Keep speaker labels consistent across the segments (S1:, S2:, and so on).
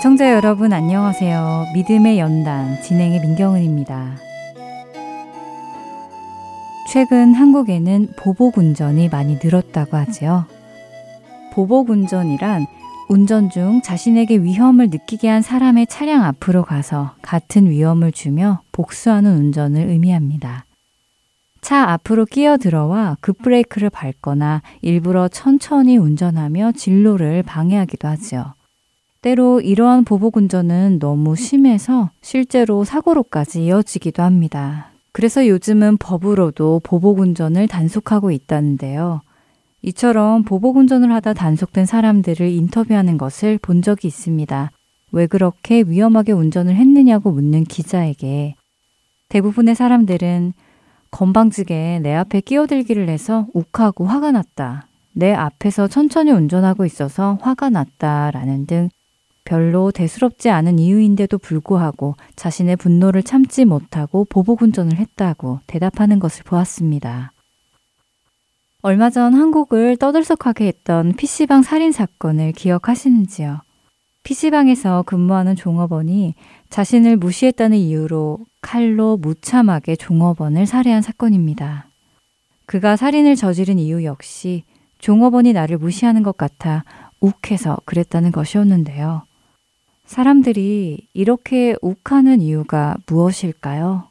S1: 애청자 여러분 안녕하세요. 믿음의 연단 진행의 민경은입니다. 최근 한국에는 보복 운전이 많이 늘었다고 하지요. 보복 운전이란 운전 중 자신에게 위험을 느끼게 한 사람의 차량 앞으로 가서 같은 위험을 주며 복수하는 운전을 의미합니다. 차 앞으로 끼어들어와 급브레이크를 밟거나 일부러 천천히 운전하며 진로를 방해하기도 하지요. 때로 이러한 보복 운전은 너무 심해서 실제로 사고로까지 이어지기도 합니다. 그래서 요즘은 법으로도 보복 운전을 단속하고 있다는데요. 이처럼 보복 운전을 하다 단속된 사람들을 인터뷰하는 것을 본 적이 있습니다. 왜 그렇게 위험하게 운전을 했느냐고 묻는 기자에게 대부분의 사람들은 건방지게 내 앞에 끼어들기를 해서 욱하고 화가 났다. 내 앞에서 천천히 운전하고 있어서 화가 났다라는 등 별로 대수롭지 않은 이유인데도 불구하고 자신의 분노를 참지 못하고 보복운전을 했다고 대답하는 것을 보았습니다. 얼마 전 한국을 떠들썩하게 했던 PC방 살인 사건을 기억하시는지요? PC방에서 근무하는 종업원이 자신을 무시했다는 이유로 칼로 무참하게 종업원을 살해한 사건입니다. 그가 살인을 저지른 이유 역시 종업원이 나를 무시하는 것 같아 욱해서 그랬다는 것이었는데요. 사람들이 이렇게 욱하는 이유가 무엇일까요?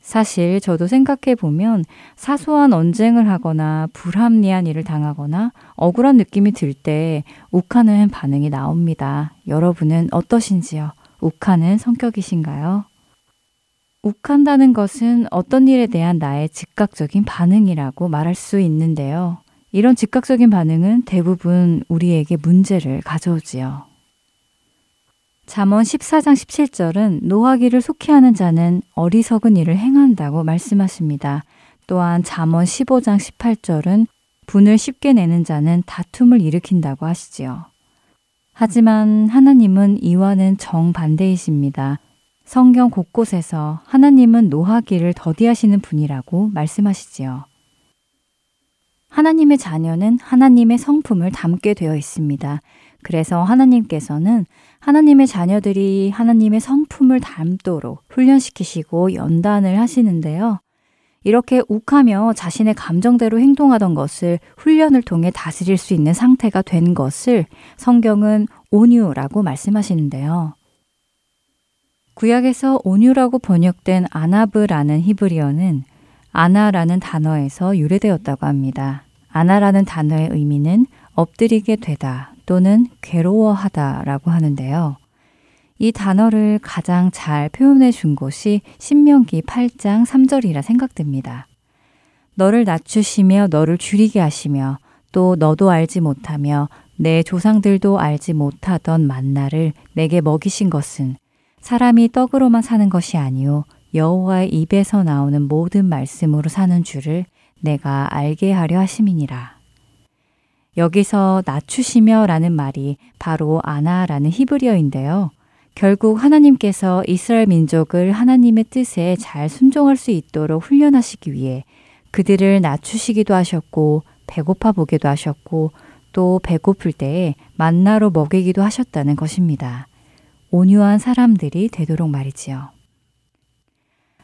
S1: 사실 저도 생각해 보면 사소한 언쟁을 하거나 불합리한 일을 당하거나 억울한 느낌이 들 때 욱하는 반응이 나옵니다. 여러분은 어떠신지요? 욱하는 성격이신가요? 욱한다는 것은 어떤 일에 대한 나의 즉각적인 반응이라고 말할 수 있는데요. 이런 즉각적인 반응은 대부분 우리에게 문제를 가져오지요. 잠언 14장 17절은 노하기를 속히하는 자는 어리석은 일을 행한다고 말씀하십니다. 또한 잠언 15장 18절은 분을 쉽게 내는 자는 다툼을 일으킨다고 하시지요. 하지만 하나님은 이와는 정반대이십니다. 성경 곳곳에서 하나님은 노하기를 더디하시는 분이라고 말씀하시지요. 하나님의 자녀는 하나님의 성품을 담게 되어 있습니다. 그래서 하나님께서는 하나님의 자녀들이 하나님의 성품을 닮도록 훈련시키시고 연단을 하시는데요. 이렇게 욱하며 자신의 감정대로 행동하던 것을 훈련을 통해 다스릴 수 있는 상태가 된 것을 성경은 온유라고 말씀하시는데요. 구약에서 온유라고 번역된 아나브라는 히브리어는 아나라는 단어에서 유래되었다고 합니다. 아나라는 단어의 의미는 엎드리게 되다 또는 괴로워하다라고 하는데요. 이 단어를 가장 잘 표현해 준 곳이 신명기 8장 3절이라 생각됩니다. 너를 낮추시며 너를 줄이게 하시며 또 너도 알지 못하며 내 조상들도 알지 못하던 만나를 내게 먹이신 것은 사람이 떡으로만 사는 것이 아니요 여호와의 입에서 나오는 모든 말씀으로 사는 줄을 내가 알게 하려 하심이니라. 여기서 낮추시며 라는 말이 바로 아나라는 히브리어인데요. 결국 하나님께서 이스라엘 민족을 하나님의 뜻에 잘 순종할 수 있도록 훈련하시기 위해 그들을 낮추시기도 하셨고 배고파 보기도 하셨고 또 배고플 때에 만나로 먹이기도 하셨다는 것입니다. 온유한 사람들이 되도록 말이지요.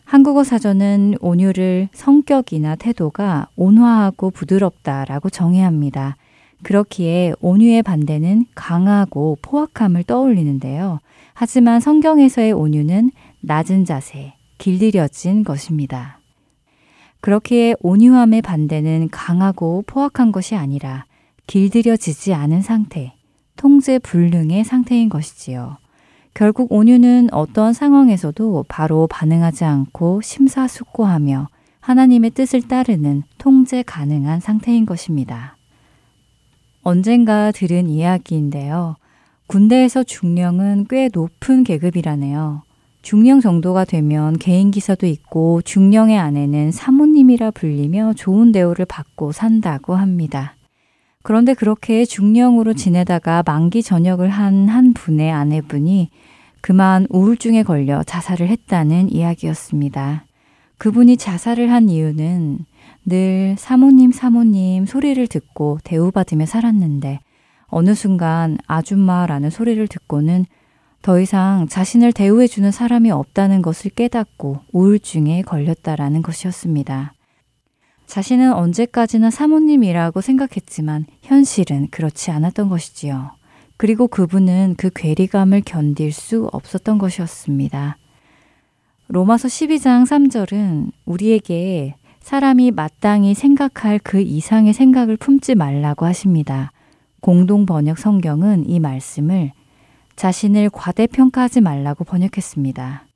S1: 한국어 사전은 온유를 성격이나 태도가 온화하고 부드럽다라고 정의합니다. 그렇기에 온유의 반대는 강하고 포악함을 떠올리는데요. 하지만 성경에서의 온유는 낮은 자세, 길들여진 것입니다. 그렇기에 온유함의 반대는 강하고 포악한 것이 아니라 길들여지지 않은 상태, 통제 불능의 상태인 것이지요. 결국 온유는 어떠한 상황에서도 바로 반응하지 않고 심사숙고하며 하나님의 뜻을 따르는 통제 가능한 상태인 것입니다. 언젠가 들은 이야기인데요. 군대에서 중령은 꽤 높은 계급이라네요. 중령 정도가 되면 개인 기사도 있고 중령의 아내는 사모님이라 불리며 좋은 대우를 받고 산다고 합니다. 그런데 그렇게 중령으로 지내다가 만기 전역을 한 한 분의 아내분이 그만 우울증에 걸려 자살을 했다는 이야기였습니다. 그분이 자살을 한 이유는 늘 사모님, 사모님 소리를 듣고 대우받으며 살았는데 어느 순간 아줌마라는 소리를 듣고는 더 이상 자신을 대우해주는 사람이 없다는 것을 깨닫고 우울증에 걸렸다라는 것이었습니다. 자신은 언제까지나 사모님이라고 생각했지만 현실은 그렇지 않았던 것이지요. 그리고 그분은 그 괴리감을 견딜 수 없었던 것이었습니다. 로마서 12장 3절은 우리에게 사람이 마땅히 생각할 그 이상의 생각을 품지 말라고 하십니다. 공동 번역 성경은 이 말씀을 자신을 과대평가하지 말라고 번역했습니다.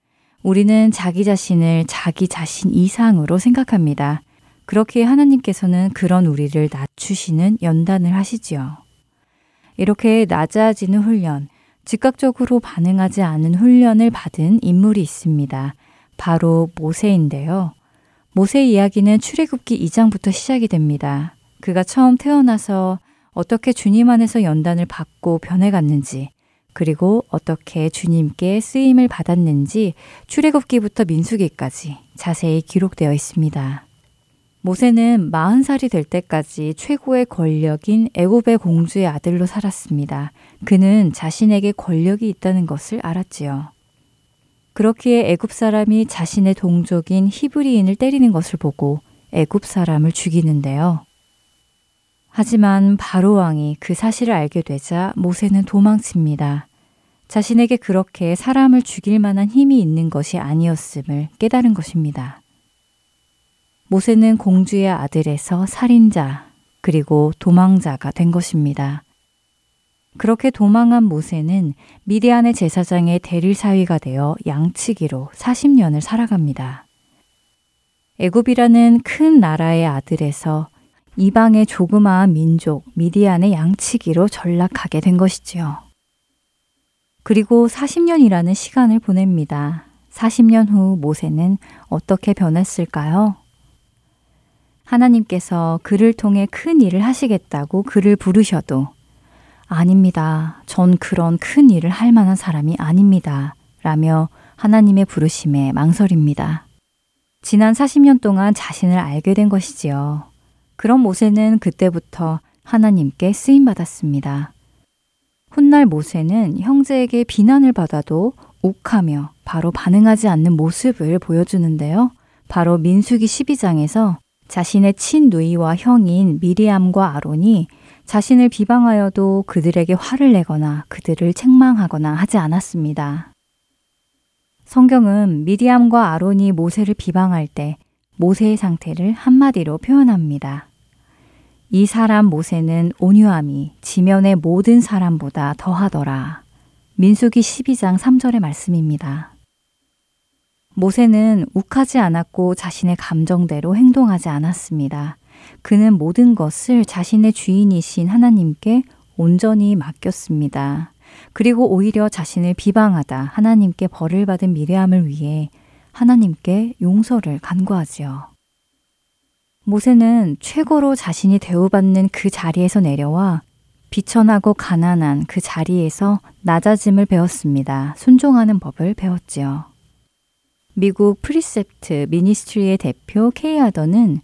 S1: 우리는 자기 자신을 자기 자신 이상으로 생각합니다. 그렇게 하나님께서는 그런 우리를 낮추시는 연단을 하시지요. 이렇게 낮아지는 훈련, 즉각적으로 반응하지 않은 훈련을 받은 인물이 있습니다. 바로 모세인데요. 모세 이야기는 출애굽기 2장부터 시작이 됩니다. 그가 처음 태어나서 어떻게 주님 안에서 연단을 받고 변해갔는지, 그리고 어떻게 주님께 쓰임을 받았는지 출애굽기부터 민수기까지 자세히 기록되어 있습니다. 모세는 40살이 될 때까지 최고의 권력인 애굽의 공주의 아들로 살았습니다. 그는 자신에게 권력이 있다는 것을 알았지요. 그렇기에 애굽 사람이 자신의 동족인 히브리인을 때리는 것을 보고 애굽 사람을 죽이는데요. 하지만 바로 왕이 그 사실을 알게 되자 모세는 도망칩니다. 자신에게 그렇게 사람을 죽일 만한 힘이 있는 것이 아니었음을 깨달은 것입니다. 모세는 공주의 아들에서 살인자, 그리고 도망자가 된 것입니다. 그렇게 도망한 모세는 미디안의 제사장의 대릴 사위가 되어 양치기로 40년을 살아갑니다. 애굽이라는 큰 나라의 아들에서 이방의 조그마한 민족 미디안의 양치기로 전락하게 된 것이지요. 그리고 40년이라는 시간을 보냅니다. 40년 후 모세는 어떻게 변했을까요? 하나님께서 그를 통해 큰 일을 하시겠다고 그를 부르셔도 아닙니다. 전 그런 큰 일을 할 만한 사람이 아닙니다. 라며 하나님의 부르심에 망설입니다. 지난 40년 동안 자신을 알게 된 것이지요. 그런 모세는 그때부터 하나님께 쓰임 받았습니다. 훗날 모세는 형제에게 비난을 받아도 욱하며 바로 반응하지 않는 모습을 보여주는데요. 바로 민수기 12장에서 자신의 친누이와 형인 미리암과 아론이 자신을 비방하여도 그들에게 화를 내거나 그들을 책망하거나 하지 않았습니다. 성경은 미리암과 아론이 모세를 비방할 때 모세의 상태를 한마디로 표현합니다. 이 사람 모세는 온유함이 지면의 모든 사람보다 더하더라. 민수기 12장 3절의 말씀입니다. 모세는 욱하지 않았고 자신의 감정대로 행동하지 않았습니다. 그는 모든 것을 자신의 주인이신 하나님께 온전히 맡겼습니다. 그리고 오히려 자신을 비방하다 하나님께 벌을 받은 미리암을 위해 하나님께 용서를 간구하지요. 모세는 최고로 자신이 대우받는 그 자리에서 내려와 비천하고 가난한 그 자리에서 낮아짐을 배웠습니다. 순종하는 법을 배웠지요. 미국 프리셉트 미니스트리의 대표 케이 아더는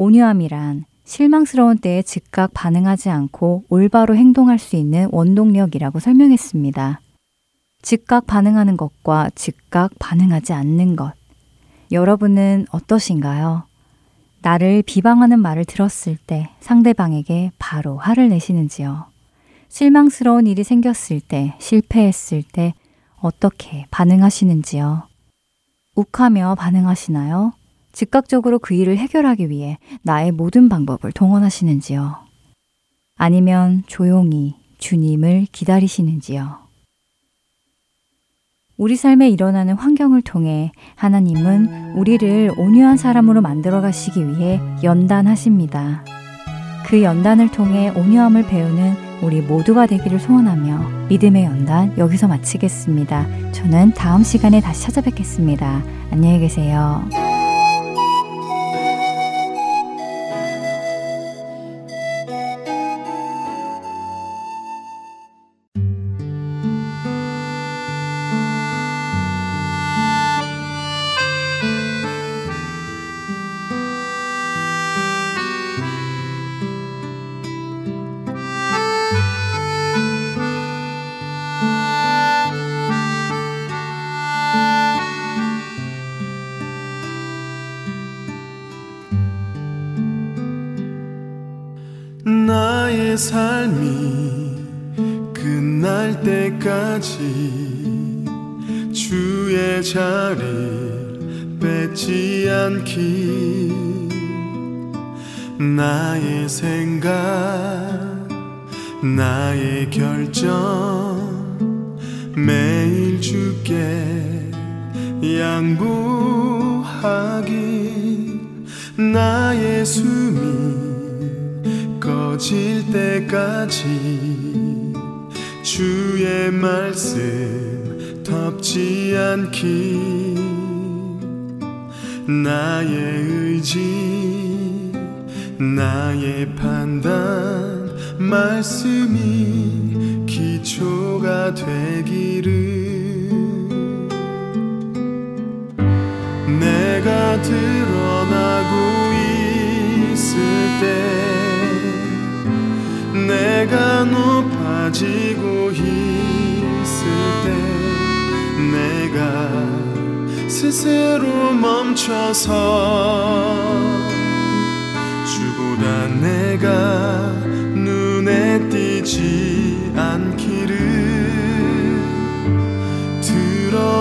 S1: 온유함이란 실망스러운 때에 즉각 반응하지 않고 올바로 행동할 수 있는 원동력이라고 설명했습니다. 즉각 반응하는 것과 즉각 반응하지 않는 것. 여러분은 어떠신가요? 나를 비방하는 말을 들었을 때 상대방에게 바로 화를 내시는지요? 실망스러운 일이 생겼을 때, 실패했을 때 어떻게 반응하시는지요? 욱하며 반응하시나요? 즉각적으로 그 일을 해결하기 위해 나의 모든 방법을 동원하시는지요?
S2: 아니면 조용히 주님을 기다리시는지요? 우리 삶에 일어나는 환경을 통해 하나님은 우리를 온유한 사람으로 만들어 가시기 위해 연단하십니다. 그 연단을 통해 온유함을 배우는 우리 모두가 되기를 소원하며 믿음의 연단 여기서 마치겠습니다. 저는 다음 시간에 다시 찾아뵙겠습니다. 안녕히 계세요.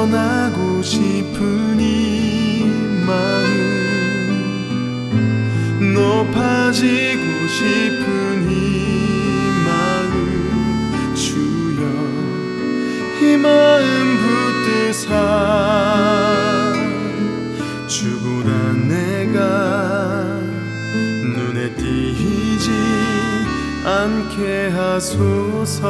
S2: 떠나고 싶은 이 마음. 높아지고 싶은 이 마음. 주여 이 마음 붙드사. 죽으란 내가. 눈에 띄지 않게 하소서.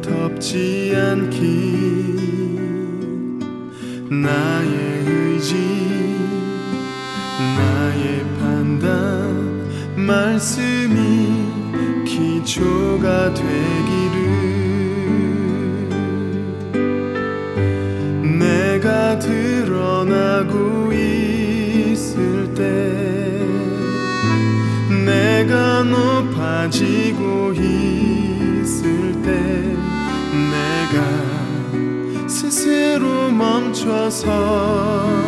S2: 덥지 않기 나의 의지 나의 판단 말씀이 기초가 돼. 주셔서.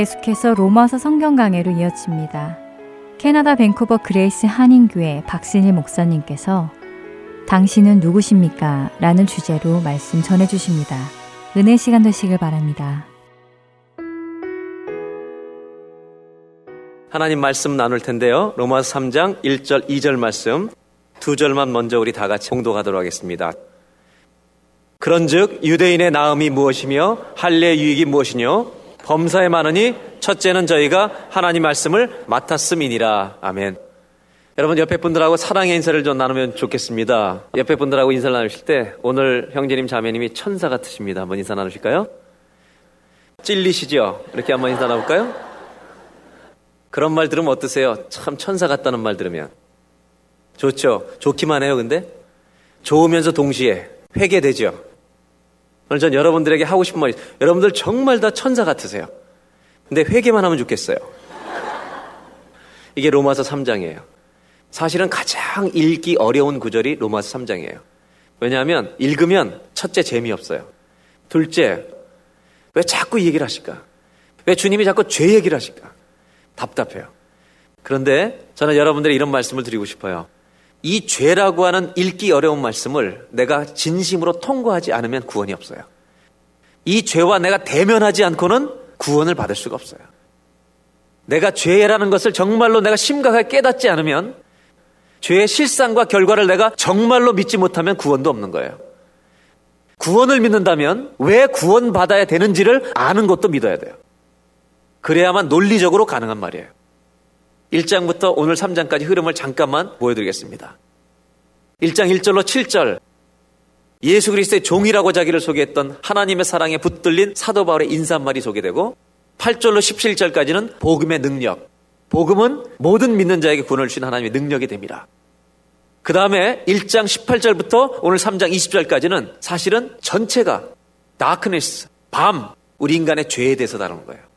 S1: 계속해서 로마서 성경 강해로 이어집니다. 캐나다 밴쿠버 그레이스 한인교회 박신일 목사님께서 당신은 누구십니까? 라는 주제로 말씀 전해주십니다. 은혜 시간 되시길 바랍니다.
S3: 하나님 말씀 나눌 텐데요. 로마서 3장 1절, 2절 말씀 두 절만 먼저 우리 다 같이 공독하도록 하겠습니다. 그런즉 유대인의 나음이 무엇이며 할례 유익이 무엇이뇨? 범사에 많으니 첫째는 저희가 하나님 말씀을 맡았음이니라. 아멘. 여러분 옆에 분들하고 사랑의 인사를 좀 나누면 좋겠습니다. 옆에 분들하고 인사를 나누실 때 오늘 형제님 자매님이 천사 같으십니다. 한번 인사 나누실까요? 찔리시죠? 이렇게 한번 인사 나눠볼까요? 그런 말 들으면 어떠세요? 참 천사 같다는 말 들으면 좋죠. 좋기만 해요. 근데 좋으면서 동시에 회개되죠. 오늘 전 여러분들에게 하고 싶은 말이 여러분들 정말 다 천사 같으세요. 근데 회개만 하면 좋겠어요. 이게 로마서 3장이에요. 사실은 가장 읽기 어려운 구절이 로마서 3장이에요. 왜냐하면 읽으면 첫째 재미없어요. 둘째, 왜 자꾸 이 얘기를 하실까? 왜 주님이 자꾸 죄 얘기를 하실까? 답답해요. 그런데 저는 여러분들이 이런 말씀을 드리고 싶어요. 이 죄라고 하는 읽기 어려운 말씀을 내가 진심으로 통과하지 않으면 구원이 없어요. 이 죄와 내가 대면하지 않고는 구원을 받을 수가 없어요. 내가 죄라는 것을 정말로 내가 심각하게 깨닫지 않으면 죄의 실상과 결과를 내가 정말로 믿지 못하면 구원도 없는 거예요. 구원을 믿는다면 왜 구원받아야 되는지를 아는 것도 믿어야 돼요. 그래야만 논리적으로 가능한 말이에요. 1장부터 오늘 3장까지 흐름을 잠깐만 보여드리겠습니다. 1장 1절로 7절 예수 그리스도의 종이라고 자기를 소개했던 하나님의 사랑에 붙들린 사도 바울의 인사말이 소개되고 8절로 17절까지는 복음의 능력. 복음은 모든 믿는 자에게 구원을 주신 하나님의 능력이 됩니다. 그 다음에 1장 18절부터 오늘 3장 20절까지는 사실은 전체가 다크니스, 밤, 우리 인간의 죄에 대해서 다루는 거예요.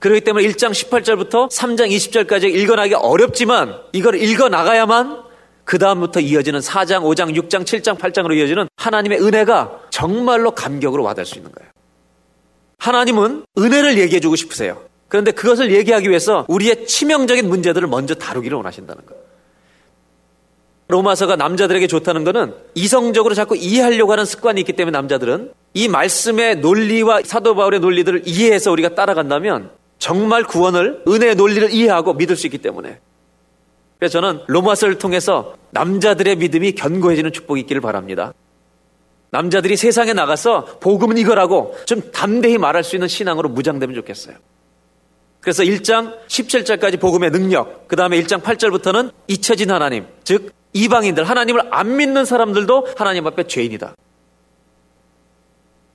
S3: 그렇기 때문에 1장 18절부터 3장 20절까지 읽어나기 어렵지만 이걸 읽어나가야만 그 다음부터 이어지는 4장, 5장, 6장, 7장, 8장으로 이어지는 하나님의 은혜가 정말로 감격으로 와닿을 수 있는 거예요. 하나님은 은혜를 얘기해 주고 싶으세요. 그런데 그것을 얘기하기 위해서 우리의 치명적인 문제들을 먼저 다루기를 원하신다는 거예요. 로마서가 남자들에게 좋다는 것은 이성적으로 자꾸 이해하려고 하는 습관이 있기 때문에 남자들은 이 말씀의 논리와 사도 바울의 논리들을 이해해서 우리가 따라간다면 정말 구원을 은혜의 논리를 이해하고 믿을 수 있기 때문에 그래서 저는 로마서를 통해서 남자들의 믿음이 견고해지는 축복이 있기를 바랍니다. 남자들이 세상에 나가서 복음은 이거라고 좀 담대히 말할 수 있는 신앙으로 무장되면 좋겠어요. 그래서 1장 17절까지 복음의 능력, 그 다음에 1장 8절부터는 잊혀진 하나님, 즉 이방인들, 하나님을 안 믿는 사람들도 하나님 앞에 죄인이다.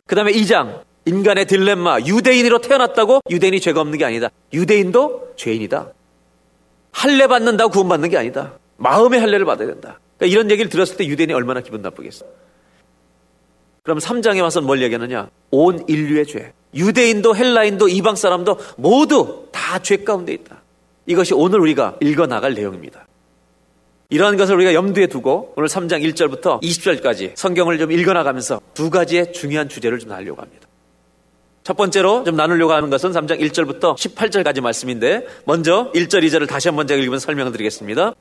S3: 그 다음에 2장 인간의 딜레마, 유대인으로 태어났다고 유대인이 죄가 없는 게 아니다. 유대인도 죄인이다. 할례 받는다고 구원받는 게 아니다. 마음의 할례를 받아야 된다. 그러니까 이런 얘기를 들었을 때 유대인이 얼마나 기분 나쁘겠어. 그럼 3장에 와서 뭘 얘기하느냐? 온 인류의 죄. 유대인도 헬라인도 이방 사람도 모두 다 죄 가운데 있다. 이것이 오늘 우리가 읽어 나갈 내용입니다. 이러한 것을 우리가 염두에 두고 오늘 3장 1절부터 20절까지 성경을 좀 읽어 나가면서 두 가지의 중요한 주제를 좀 나누려고 합니다. 첫 번째로 좀 나누려고 하는 것은 3장 1절부터 18절까지 말씀인데 먼저 1절, 2절을 다시 한번 제가 읽으면 설명을 드리겠습니다.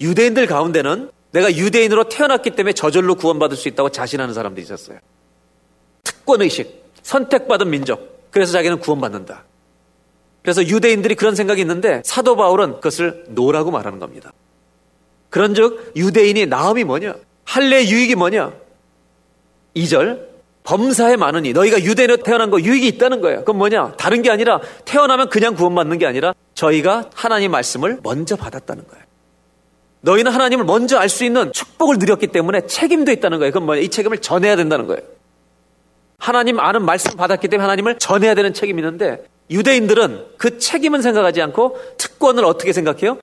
S3: 유대인들 가운데는 내가 유대인으로 태어났기 때문에 저절로 구원받을 수 있다고 자신하는 사람들이 있었어요. 특권의식, 선택받은 민족. 그래서 자기는 구원받는다. 그래서 유대인들이 그런 생각이 있는데 사도 바울은 그것을 no라고 말하는 겁니다. 그런즉 유대인이 나음이 뭐냐? 할례 유익이 뭐냐? 2절 범사에 많으니 너희가 유대인으로 태어난 거 유익이 있다는 거예요. 그건 뭐냐? 다른 게 아니라 태어나면 그냥 구원받는 게 아니라 저희가 하나님 말씀을 먼저 받았다는 거예요. 너희는 하나님을 먼저 알 수 있는 축복을 누렸기 때문에 책임도 있다는 거예요. 그건 뭐냐? 이 책임을 전해야 된다는 거예요. 하나님 아는 말씀 받았기 때문에 하나님을 전해야 되는 책임이 있는데 유대인들은 그 책임은 생각하지 않고 특권을 어떻게 생각해요?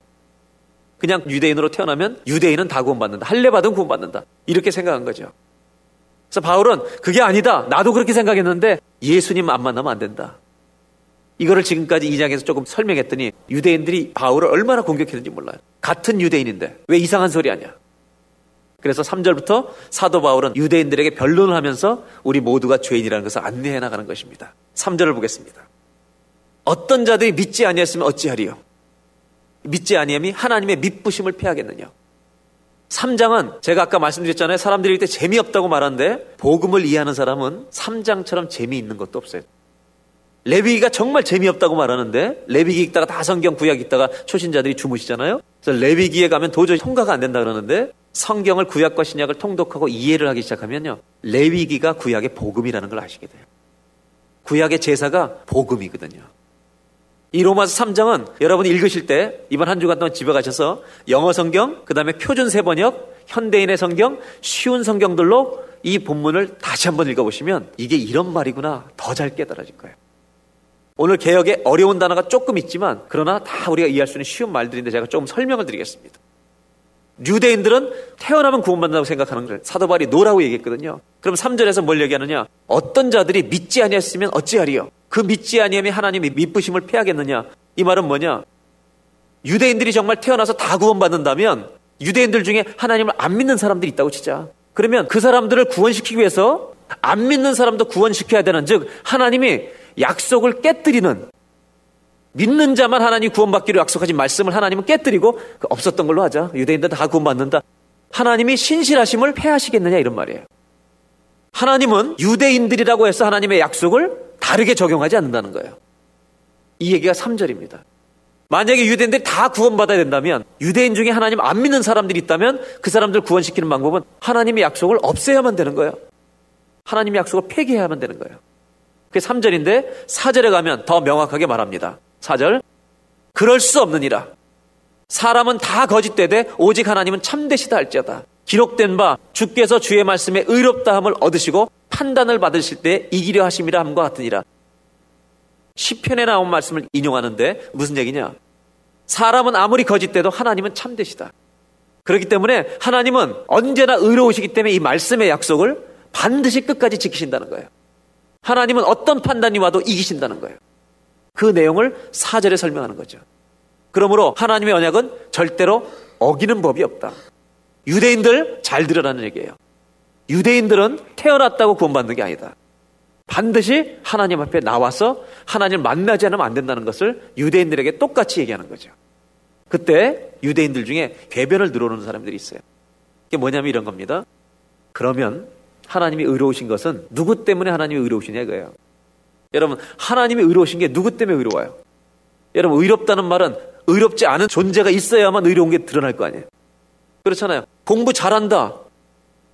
S3: 그냥 유대인으로 태어나면 유대인은 다 구원받는다. 할례 받은 구원받는다. 이렇게 생각한 거죠. 그래서 바울은 그게 아니다. 나도 그렇게 생각했는데 예수님 안 만나면 안 된다. 이거를 지금까지 2장에서 조금 설명했더니 유대인들이 바울을 얼마나 공격했는지 몰라요. 같은 유대인인데 왜 이상한 소리 하냐. 그래서 3절부터 사도 바울은 유대인들에게 변론을 하면서 우리 모두가 죄인이라는 것을 안내해 나가는 것입니다. 3절을 보겠습니다. 어떤 자들이 믿지 아니했으면 어찌하리요? 믿지 아니함이 하나님의 믿부심을 패하겠느냐? 3장은 제가 아까 말씀드렸잖아요. 사람들이 이때 재미없다고 말하는데 복음을 이해하는 사람은 3장처럼 재미있는 것도 없어요. 레위기가 정말 재미없다고 말하는데 레위기 읽다가 다 성경 구약 읽다가 초신자들이 주무시잖아요. 그래서 레위기에 가면 도저히 통과가 안 된다 그러는데 성경을 구약과 신약을 통독하고 이해를 하기 시작하면요. 레위기가 구약의 복음이라는 걸 아시게 돼요. 구약의 제사가 복음이거든요. 이 로마서 3장은 여러분이 읽으실 때 이번 한 주간 동안 집에 가셔서 영어 성경, 그 다음에 표준 새번역, 현대인의 성경, 쉬운 성경들로 이 본문을 다시 한번 읽어보시면 이게 이런 말이구나 더 잘 깨달아질 거예요. 오늘 개역에 어려운 단어가 조금 있지만 그러나 다 우리가 이해할 수 있는 쉬운 말들인데 제가 조금 설명을 드리겠습니다. 유대인들은 태어나면 구원받는다고 생각하는 거예요. 사도 바울이 no라고 얘기했거든요. 그럼 3절에서 뭘 얘기하느냐? 어떤 자들이 믿지 아니했으면 어찌하리요? 그 믿지 아니함이 하나님이 미쁘심을 폐하겠느냐? 이 말은 뭐냐? 유대인들이 정말 태어나서 다 구원받는다면 유대인들 중에 하나님을 안 믿는 사람들이 있다고 치자. 그러면 그 사람들을 구원시키기 위해서 안 믿는 사람도 구원시켜야 되는 즉 하나님이 약속을 깨뜨리는 믿는 자만 하나님 구원받기로 약속하신 말씀을 하나님은 깨뜨리고 그 없었던 걸로 하자. 유대인들 다 구원받는다. 하나님이 신실하심을 패하시겠느냐 이런 말이에요. 하나님은 유대인들이라고 해서 하나님의 약속을 다르게 적용하지 않는다는 거예요. 이 얘기가 3절입니다. 만약에 유대인들이 다 구원받아야 된다면 유대인 중에 하나님 안 믿는 사람들이 있다면 그 사람들 구원시키는 방법은 하나님의 약속을 없애야만 되는 거예요. 하나님의 약속을 폐기해야만 되는 거예요. 그게 3절인데 4절에 가면 더 명확하게 말합니다. 4절 그럴 수 없느니라. 사람은 다 거짓되되 오직 하나님은 참되시다 할지어다. 기록된 바 주께서 주의 말씀에 의롭다함을 얻으시고 판단을 받으실 때 이기려 하심이라 함과 같으니라. 시편에 나온 말씀을 인용하는데 무슨 얘기냐? 사람은 아무리 거짓돼도 하나님은 참되시다. 그렇기 때문에 하나님은 언제나 의로우시기 때문에 이 말씀의 약속을 반드시 끝까지 지키신다는 거예요. 하나님은 어떤 판단이 와도 이기신다는 거예요. 그 내용을 사절에 설명하는 거죠. 그러므로 하나님의 언약은 절대로 어기는 법이 없다. 유대인들 잘 들으라는 얘기예요. 유대인들은 태어났다고 구원받는 게 아니다. 반드시 하나님 앞에 나와서 하나님을 만나지 않으면 안 된다는 것을 유대인들에게 똑같이 얘기하는 거죠. 그때 유대인들 중에 궤변을 늘어놓는 사람들이 있어요. 이게 뭐냐면 이런 겁니다. 그러면 하나님이 의로우신 것은 누구 때문에 하나님이 의로우시냐 이거예요. 여러분, 하나님이 의로우신 게 누구 때문에 의로워요? 여러분, 의롭다는 말은 의롭지 않은 존재가 있어야만 의로운 게 드러날 거 아니에요. 그렇잖아요. 공부 잘한다.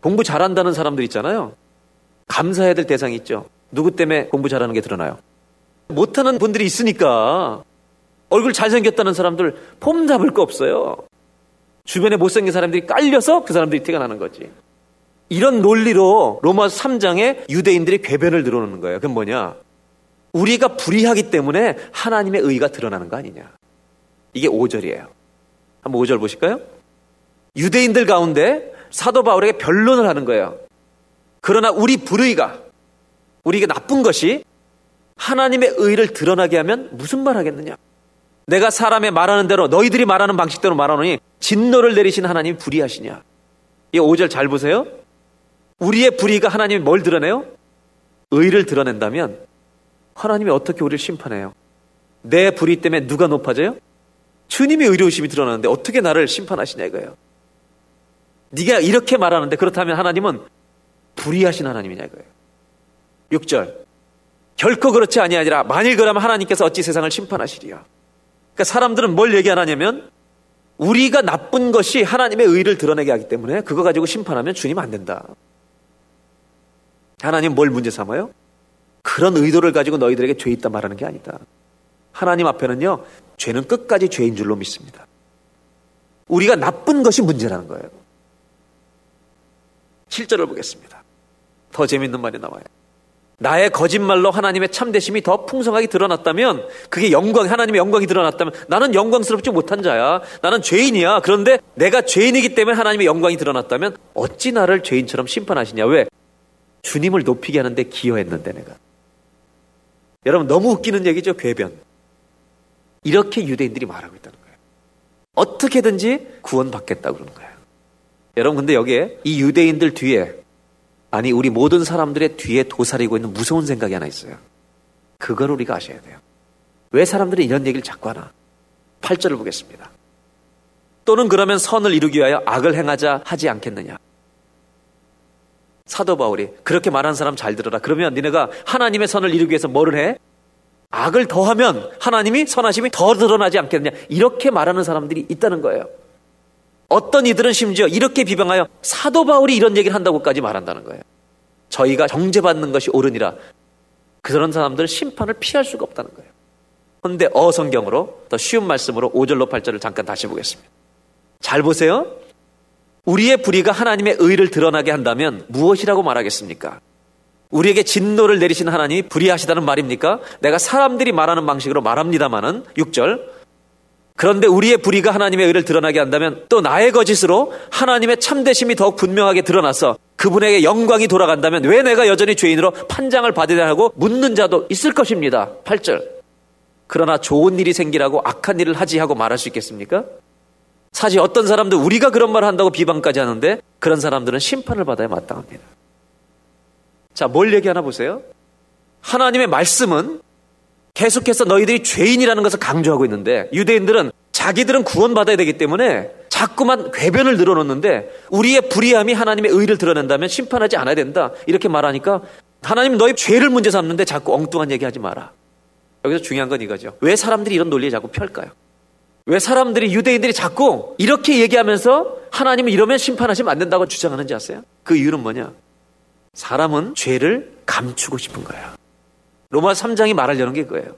S3: 공부 잘한다는 사람들 있잖아요. 감사해야 될 대상이 있죠. 누구 때문에 공부 잘하는 게 드러나요? 못하는 분들이 있으니까 얼굴 잘생겼다는 사람들 폼 잡을 거 없어요. 주변에 못생긴 사람들이 깔려서 그 사람들이 티가 나는 거지. 이런 논리로 로마 3장에 유대인들이 궤변을 들어놓는 거예요. 그건 뭐냐? 우리가 불의하기 때문에 하나님의 의가 드러나는 거 아니냐. 이게 5절이에요. 한번 5절 보실까요? 유대인들 가운데 사도 바울에게 변론을 하는 거예요. 그러나 우리 불의가, 우리가 나쁜 것이 하나님의 의를 드러나게 하면 무슨 말 하겠느냐? 내가 사람의 말하는 대로 너희들이 말하는 방식대로 말하노니 진노를 내리신 하나님 불의하시냐? 이 5절 잘 보세요. 우리의 불의가 하나님이 뭘 드러내요? 의를 드러낸다면 하나님이 어떻게 우리를 심판해요? 내 불의 때문에 누가 높아져요? 주님의 의로우심이 드러나는데 어떻게 나를 심판하시냐 이거예요. 네가 이렇게 말하는데 그렇다면 하나님은 불의하신 하나님이냐 이거예요. 6절 결코 그렇지 아니하니라 만일 그러면 하나님께서 어찌 세상을 심판하시리야. 그러니까 사람들은 뭘 얘기하냐면 우리가 나쁜 것이 하나님의 의를 드러내게 하기 때문에 그거 가지고 심판하면 주님 안 된다. 하나님 뭘 문제 삼아요? 그런 의도를 가지고 너희들에게 죄 있다 말하는 게 아니다. 하나님 앞에는요, 죄는 끝까지 죄인 줄로 믿습니다. 우리가 나쁜 것이 문제라는 거예요. 7절을 보겠습니다. 더 재밌는 말이 나와요. 나의 거짓말로 하나님의 참되심이 더 풍성하게 드러났다면 그게 영광, 하나님의 영광이 드러났다면 나는 영광스럽지 못한 자야. 나는 죄인이야. 그런데 내가 죄인이기 때문에 하나님의 영광이 드러났다면 어찌 나를 죄인처럼 심판하시냐? 왜? 주님을 높이게 하는데 기여했는데 내가. 여러분 너무 웃기는 얘기죠. 궤변. 이렇게 유대인들이 말하고 있다는 거예요. 어떻게든지 구원받겠다고 그러는 거예요. 여러분 근데 여기에 이 유대인들 뒤에 아니 우리 모든 사람들의 뒤에 도사리고 있는 무서운 생각이 하나 있어요. 그걸 우리가 아셔야 돼요. 왜 사람들이 이런 얘기를 자꾸 하나? 8절을 보겠습니다. 또는 그러면 선을 이루기 위하여 악을 행하자 하지 않겠느냐? 사도 바울이 그렇게 말하는 사람 잘 들어라. 그러면 니네가 하나님의 선을 이루기 위해서 뭐를 해? 악을 더하면 하나님이 선하심이 더 드러나지 않겠느냐? 이렇게 말하는 사람들이 있다는 거예요. 어떤 이들은 심지어 이렇게 비방하여 사도 바울이 이런 얘기를 한다고까지 말한다는 거예요. 저희가 정죄받는 것이 옳으니라. 그런 사람들은 심판을 피할 수가 없다는 거예요. 그런데 어성경으로 더 쉬운 말씀으로 5절로 8절을 잠깐 다시 보겠습니다. 잘 보세요. 우리의 불의가 하나님의 의를 드러나게 한다면 무엇이라고 말하겠습니까? 우리에게 진노를 내리신 하나님이 불의하시다는 말입니까? 내가 사람들이 말하는 방식으로 말합니다마는 6절 그런데 우리의 불의가 하나님의 의를 드러나게 한다면 또 나의 거짓으로 하나님의 참되심이 더욱 분명하게 드러나서 그분에게 영광이 돌아간다면 왜 내가 여전히 죄인으로 판장을 받으려 하고 묻는 자도 있을 것입니다. 8절. 그러나 좋은 일이 생기라고 악한 일을 하지 하고 말할 수 있겠습니까? 사실 어떤 사람들 우리가 그런 말을 한다고 비방까지 하는데 그런 사람들은 심판을 받아야 마땅합니다. 자, 뭘 얘기하나 보세요. 하나님의 말씀은 계속해서 너희들이 죄인이라는 것을 강조하고 있는데 유대인들은 자기들은 구원받아야 되기 때문에 자꾸만 궤변을 늘어놓는데 우리의 불의함이 하나님의 의를 드러낸다면 심판하지 않아야 된다. 이렇게 말하니까 하나님 너희 죄를 문제 삼는데 자꾸 엉뚱한 얘기하지 마라. 여기서 중요한 건 이거죠. 왜 사람들이 이런 논리에 자꾸 펼까요? 왜 사람들이 유대인들이 자꾸 이렇게 얘기하면서 하나님은 이러면 심판하시면 안 된다고 주장하는지 아세요? 그 이유는 뭐냐? 사람은 죄를 감추고 싶은 거야. 로마 3장이 말하려는 게 그거예요.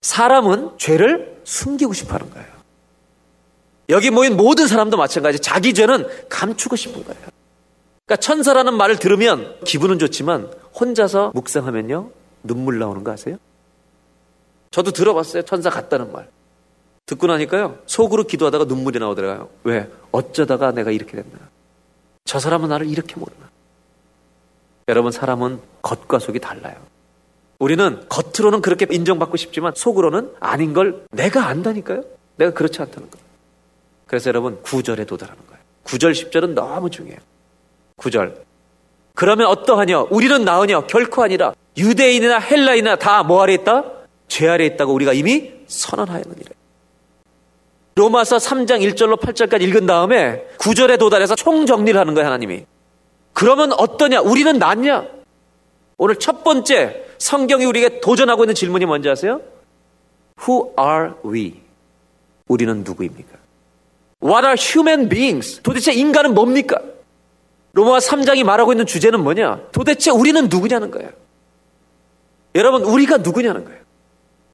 S3: 사람은 죄를 숨기고 싶어 하는 거예요. 여기 모인 모든 사람도 마찬가지. 자기 죄는 감추고 싶은 거예요. 그러니까 천사라는 말을 들으면 기분은 좋지만 혼자서 묵상하면요. 눈물 나오는 거 아세요? 저도 들어봤어요. 천사 같다는 말. 듣고 나니까요. 속으로 기도하다가 눈물이 나오더라고요. 왜? 어쩌다가 내가 이렇게 됐나. 저 사람은 나를 이렇게 모르나. 여러분, 사람은 겉과 속이 달라요. 우리는 겉으로는 그렇게 인정받고 싶지만 속으로는 아닌 걸 내가 안다니까요. 내가 그렇지 않다는 거예요. 그래서 여러분, 구절에 도달하는 거예요. 구절 10절은 너무 중요해요. 구절. 그러면 어떠하냐? 우리는 나으냐? 결코 아니라 유대인이나 헬라인이나 다 뭐 아래 있다? 죄 아래 있다고 우리가 이미 선언하였느니라. 로마서 3장 1절로 8절까지 읽은 다음에 9절에 도달해서 총정리를 하는 거예요, 하나님이. 그러면 어떠냐? 우리는 낫냐? 오늘 첫 번째 성경이 우리에게 도전하고 있는 질문이 뭔지 아세요? Who are we? 우리는 누구입니까? What are human beings? 도대체 인간은 뭡니까? 로마 3장이 말하고 있는 주제는 뭐냐? 도대체 우리는 누구냐는 거예요. 여러분, 우리가 누구냐는 거예요.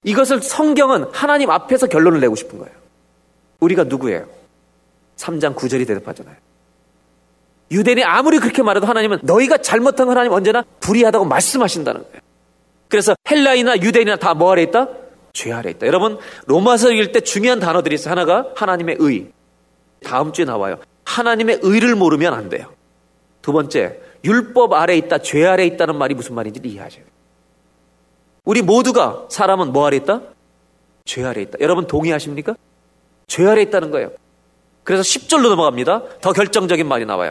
S3: 이것을 성경은 하나님 앞에서 결론을 내고 싶은 거예요. 우리가 누구예요? 3장 9절이 대답하잖아요. 유대인이 아무리 그렇게 말해도 하나님은 너희가 잘못한 건 하나님 언제나 불의하다고 말씀하신다는 거예요. 그래서 헬라이나 유대인이나 다 뭐 아래 있다? 죄 아래 있다. 여러분 로마서 읽을 때 중요한 단어들이 있어요. 하나가 하나님의 의. 다음 주에 나와요. 하나님의 의를 모르면 안 돼요. 두 번째 율법 아래 있다, 죄 아래 있다는 말이 무슨 말인지 이해하셔야 돼요. 우리 모두가 사람은 뭐 아래 있다? 죄 아래 있다. 여러분 동의하십니까? 죄 아래 있다는 거예요. 그래서 10절로 넘어갑니다. 더 결정적인 말이 나와요.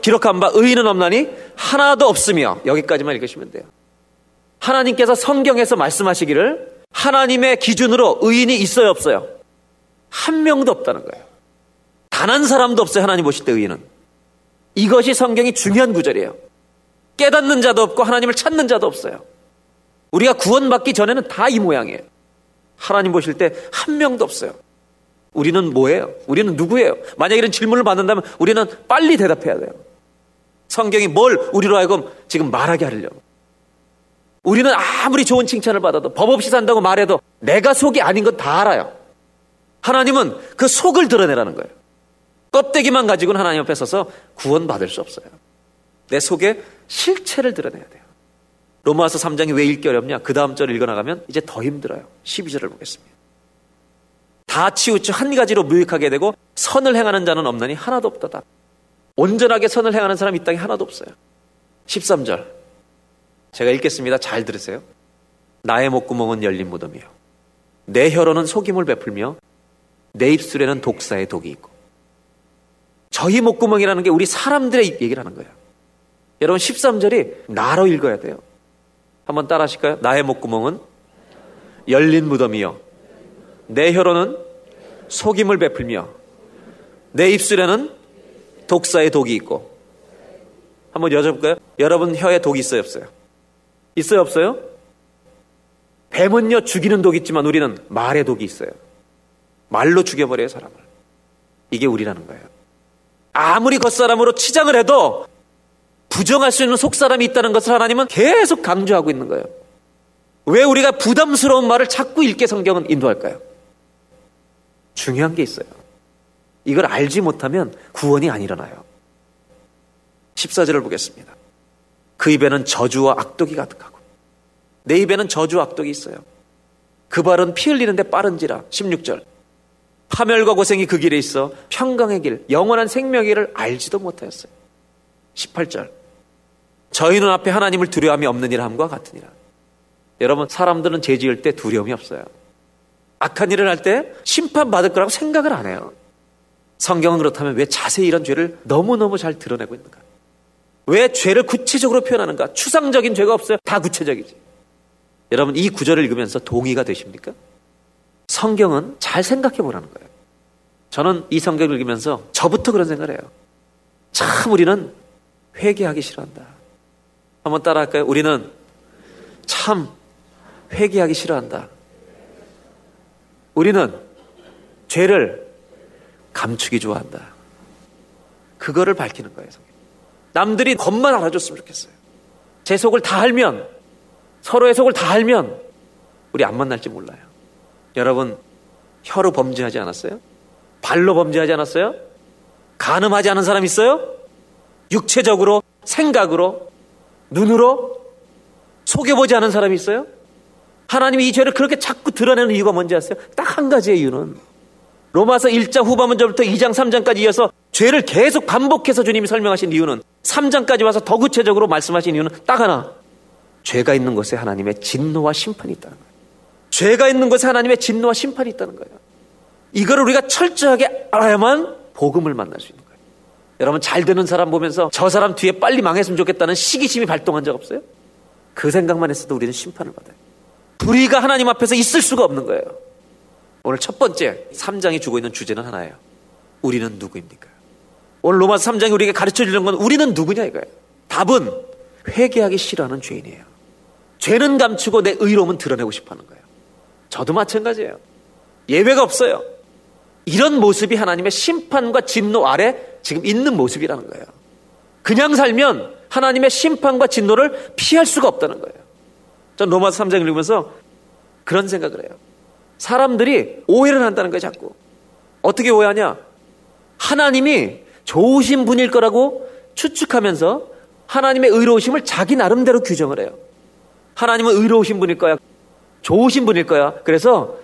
S3: 기록한 바 의인은 없나니 하나도 없으며 여기까지만 읽으시면 돼요. 하나님께서 성경에서 말씀하시기를 하나님의 기준으로 의인이 있어요 없어요? 한 명도 없다는 거예요. 단 한 사람도 없어요 하나님 보실 때 의인은. 이것이 성경이 중요한 구절이에요. 깨닫는 자도 없고 하나님을 찾는 자도 없어요. 우리가 구원받기 전에는 다 이 모양이에요. 하나님 보실 때 한 명도 없어요. 우리는 뭐예요? 우리는 누구예요? 만약 이런 질문을 받는다면 우리는 빨리 대답해야 돼요. 성경이 뭘 우리로 하여금 지금 말하게 하려고. 우리는 아무리 좋은 칭찬을 받아도 법 없이 산다고 말해도 내가 속이 아닌 건 다 알아요. 하나님은 그 속을 드러내라는 거예요. 껍데기만 가지고는 하나님 앞에 서서 구원받을 수 없어요. 내 속에 실체를 드러내야 돼요. 로마서 3장이 왜 읽기 어렵냐? 그 다음 절을 읽어나가면 이제 더 힘들어요. 12절을 보겠습니다. 다 치우쳐 한 가지로 무익하게 되고 선을 행하는 자는 없나니 하나도 없다다. 온전하게 선을 행하는 사람 이 땅에 하나도 없어요. 13절. 제가 읽겠습니다. 잘 들으세요. 나의 목구멍은 열린 무덤이요. 내 혀로는 속임을 베풀며 내 입술에는 독사의 독이 있고. 저희 목구멍이라는 게 우리 사람들의 얘기를 하는 거예요. 여러분 13절이 나로 읽어야 돼요. 한번 따라 하실까요? 나의 목구멍은 열린 무덤이요. 내 혀로는 속임을 베풀며 내 입술에는 독사의 독이 있고 한번 여쭤볼까요? 여러분 혀에 독이 있어요 없어요? 있어요 없어요? 뱀은요 죽이는 독이 있지만 우리는 말의 독이 있어요. 말로 죽여버려요 사람을. 이게 우리라는 거예요. 아무리 겉사람으로 치장을 해도 부정할 수 있는 속사람이 있다는 것을 하나님은 계속 강조하고 있는 거예요. 왜 우리가 부담스러운 말을 자꾸 읽게 성경은 인도할까요? 중요한 게 있어요. 이걸 알지 못하면 구원이 안 일어나요. 14절을 보겠습니다. 그 입에는 저주와 악독이 가득하고 내 입에는 저주와 악독이 있어요. 그 발은 피 흘리는데 빠른지라 16절 파멸과 고생이 그 길에 있어 평강의 길 영원한 생명의 길을 알지도 못하였어요. 18절 저희 눈앞에 하나님을 두려움이 없는 일함과 같으니라. 여러분 사람들은 죄 지을 때 두려움이 없어요. 악한 일을 할 때 심판받을 거라고 생각을 안 해요. 성경은 그렇다면 왜 자세히 이런 죄를 너무너무 잘 드러내고 있는가? 왜 죄를 구체적으로 표현하는가? 추상적인 죄가 없어요. 다 구체적이지. 여러분 이 구절을 읽으면서 동의가 되십니까? 성경은 잘 생각해 보라는 거예요. 저는 이 성경을 읽으면서 저부터 그런 생각을 해요. 참 우리는 회개하기 싫어한다. 한번 따라 할까요? 우리는 참 회개하기 싫어한다. 우리는 죄를 감추기 좋아한다. 그거를 밝히는 거예요. 남들이 겉만 알아줬으면 좋겠어요. 제 속을 다 알면 서로의 속을 다 알면 우리 안 만날지 몰라요. 여러분 혀로 범죄하지 않았어요? 발로 범죄하지 않았어요? 가늠하지 않은 사람 있어요? 육체적으로 생각으로 눈으로 속여보지 않은 사람이 있어요? 하나님이 이 죄를 그렇게 자꾸 드러내는 이유가 뭔지 아세요? 딱 한 가지의 이유는 로마서 1장 후반문절부터 2장 3장까지 이어서 죄를 계속 반복해서 주님이 설명하신 이유는 3장까지 와서 더 구체적으로 말씀하신 이유는 딱 하나. 죄가 있는 곳에 하나님의 진노와 심판이 있다는 거예요. 죄가 있는 곳에 하나님의 진노와 심판이 있다는 거예요. 이거를 우리가 철저하게 알아야만 복음을 만날 수 있는 거예요. 여러분 잘 되는 사람 보면서 저 사람 뒤에 빨리 망했으면 좋겠다는 시기심이 발동한 적 없어요? 그 생각만 했어도 우리는 심판을 받아요. 불의가 하나님 앞에서 있을 수가 없는 거예요. 오늘 첫 번째 3장이 주고 있는 주제는 하나예요. 우리는 누구입니까? 오늘 로마서 3장이 우리에게 가르쳐 주는 건 우리는 누구냐 이거예요. 답은 회개하기 싫어하는 죄인이에요. 죄는 감추고 내 의로움은 드러내고 싶어 하는 거예요. 저도 마찬가지예요. 예외가 없어요. 이런 모습이 하나님의 심판과 진노 아래 지금 있는 모습이라는 거예요. 그냥 살면 하나님의 심판과 진노를 피할 수가 없다는 거예요. 전 로마서 3장 읽으면서 그런 생각을 해요. 사람들이 오해를 한다는 거예요, 자꾸. 어떻게 오해하냐? 하나님이 좋으신 분일 거라고 추측하면서 하나님의 의로우심을 자기 나름대로 규정을 해요. 하나님은 의로우신 분일 거야. 좋으신 분일 거야. 그래서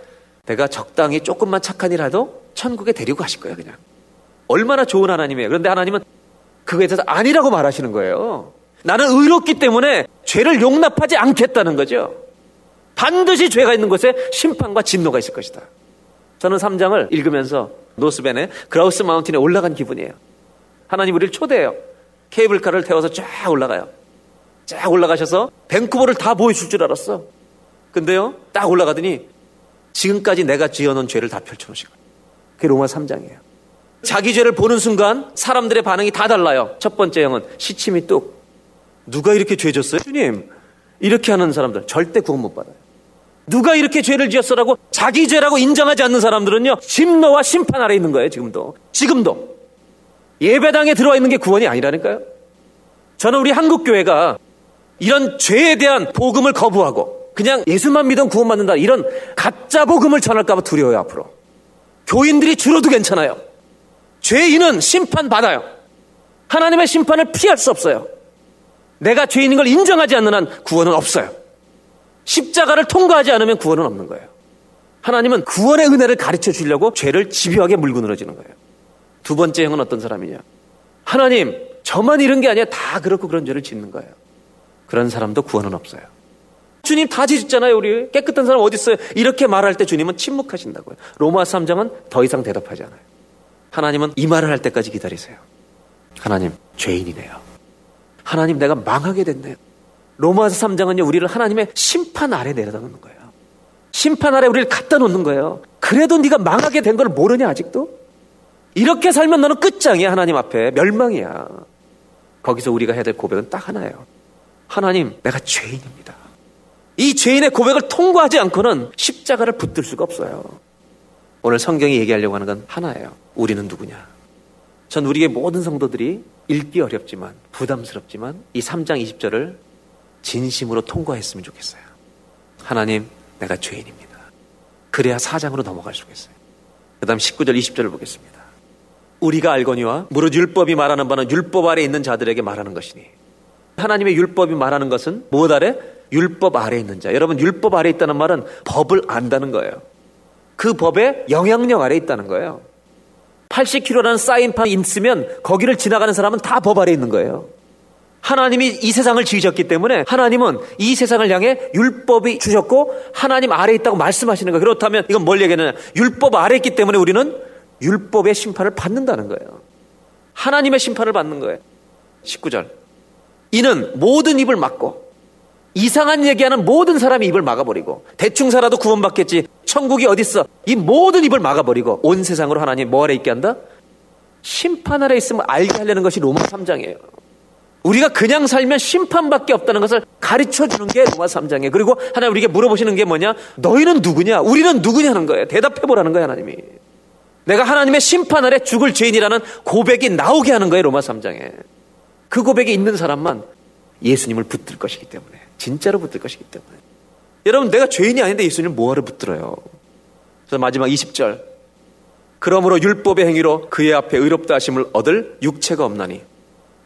S3: 내가 적당히 조금만 착한 일 하도 천국에 데리고 가실 거야, 그냥. 얼마나 좋은 하나님이에요. 그런데 하나님은 그거에 대해서 아니라고 말하시는 거예요. 나는 의롭기 때문에 죄를 용납하지 않겠다는 거죠. 반드시 죄가 있는 곳에 심판과 진노가 있을 것이다. 저는 3장을 읽으면서 노스벤의 그라우스 마운틴에 올라간 기분이에요. 하나님 우리를 초대해요. 케이블카를 태워서 쫙 올라가요. 쫙 올라가셔서 밴쿠버를 다 보여줄 줄 알았어. 근데요, 딱 올라가더니 지금까지 내가 지어놓은 죄를 다 펼쳐놓으신 거예요. 그게 로마 3장이에요. 자기 죄를 보는 순간 사람들의 반응이 다 달라요. 첫 번째 형은 시침이 뚝. 누가 이렇게 죄 졌어요? 주님, 이렇게 하는 사람들 절대 구원 못 받아요. 누가 이렇게 죄를 지었어라고 자기 죄라고 인정하지 않는 사람들은요, 심노와 심판 아래 있는 거예요, 지금도. 지금도. 예배당에 들어와 있는 게 구원이 아니라니까요. 저는 우리 한국교회가 이런 죄에 대한 복음을 거부하고 그냥 예수만 믿으면 구원받는다 이런 가짜 복음을 전할까봐 두려워요, 앞으로. 교인들이 줄어도 괜찮아요. 죄인은 심판받아요. 하나님의 심판을 피할 수 없어요. 내가 죄인인 걸 인정하지 않는 한 구원은 없어요. 십자가를 통과하지 않으면 구원은 없는 거예요. 하나님은 구원의 은혜를 가르쳐 주려고 죄를 집요하게 물고 늘어지는 거예요. 두 번째 형은 어떤 사람이냐? 하나님, 저만 이런 게 아니라 다 그렇고 그런 죄를 짓는 거예요. 그런 사람도 구원은 없어요. 주님 다 짓잖아요, 우리. 깨끗한 사람 어디 있어요? 이렇게 말할 때 주님은 침묵하신다고요. 로마 3장은 더 이상 대답하지 않아요. 하나님은 이 말을 할 때까지 기다리세요. 하나님, 죄인이네요. 하나님, 내가 망하게 됐네요. 로마서 3장은요, 우리를 하나님의 심판 아래 내려다 놓는 거예요. 심판 아래 우리를 갖다 놓는 거예요. 그래도 네가 망하게 된 걸 모르냐 아직도? 이렇게 살면 너는 끝장이야 하나님 앞에 멸망이야. 거기서 우리가 해야 될 고백은 딱 하나예요. 하나님, 내가 죄인입니다. 이 죄인의 고백을 통과하지 않고는 십자가를 붙들 수가 없어요. 오늘 성경이 얘기하려고 하는 건 하나예요. 우리는 누구냐? 전 우리의 모든 성도들이 읽기 어렵지만 부담스럽지만 이 3장 20절을 진심으로 통과했으면 좋겠어요. 하나님, 내가 죄인입니다. 그래야 4장으로 넘어갈 수가 있어요. 그 다음 19절, 20절을 보겠습니다. 우리가 알거니와 무릇 율법이 말하는 바는 율법 아래 있는 자들에게 말하는 것이니 하나님의 율법이 말하는 것은 무엇 아래? 율법 아래 있는 자. 여러분 율법 아래 있다는 말은 법을 안다는 거예요. 그 법의 영향력 아래 있다는 거예요. 80kg라는 사인판 있으면 거기를 지나가는 사람은 다 법 아래 있는 거예요. 하나님이 이 세상을 지으셨기 때문에 하나님은 이 세상을 향해 율법이 주셨고 하나님 아래 있다고 말씀하시는 거예요. 그렇다면 이건 뭘 얘기하느냐? 율법 아래 있기 때문에 우리는 율법의 심판을 받는다는 거예요. 하나님의 심판을 받는 거예요. 19절. 이는 모든 입을 막고 이상한 얘기하는 모든 사람이 입을 막아버리고 대충 살아도 구원받겠지. 천국이 어딨어? 이 모든 입을 막아버리고 온 세상으로 하나님 뭐 아래 있게 한다? 심판 아래 있으면 알게 하려는 것이 로마 3장이에요. 우리가 그냥 살면 심판밖에 없다는 것을 가르쳐 주는 게 로마 3장이에요. 그리고 하나님 우리에게 물어보시는 게 뭐냐? 너희는 누구냐? 우리는 누구냐는 거예요. 대답해 보라는 거예요 하나님이. 내가 하나님의 심판 아래 죽을 죄인이라는 고백이 나오게 하는 거예요 로마 3장에. 그 고백이 있는 사람만 예수님을 붙들 것이기 때문에 진짜로 붙들 것이기 때문에. 여러분 내가 죄인이 아닌데 예수님을 뭐하러 붙들어요? 그래서 마지막 20절. 그러므로 율법의 행위로 그의 앞에 의롭다 하심을 얻을 육체가 없나니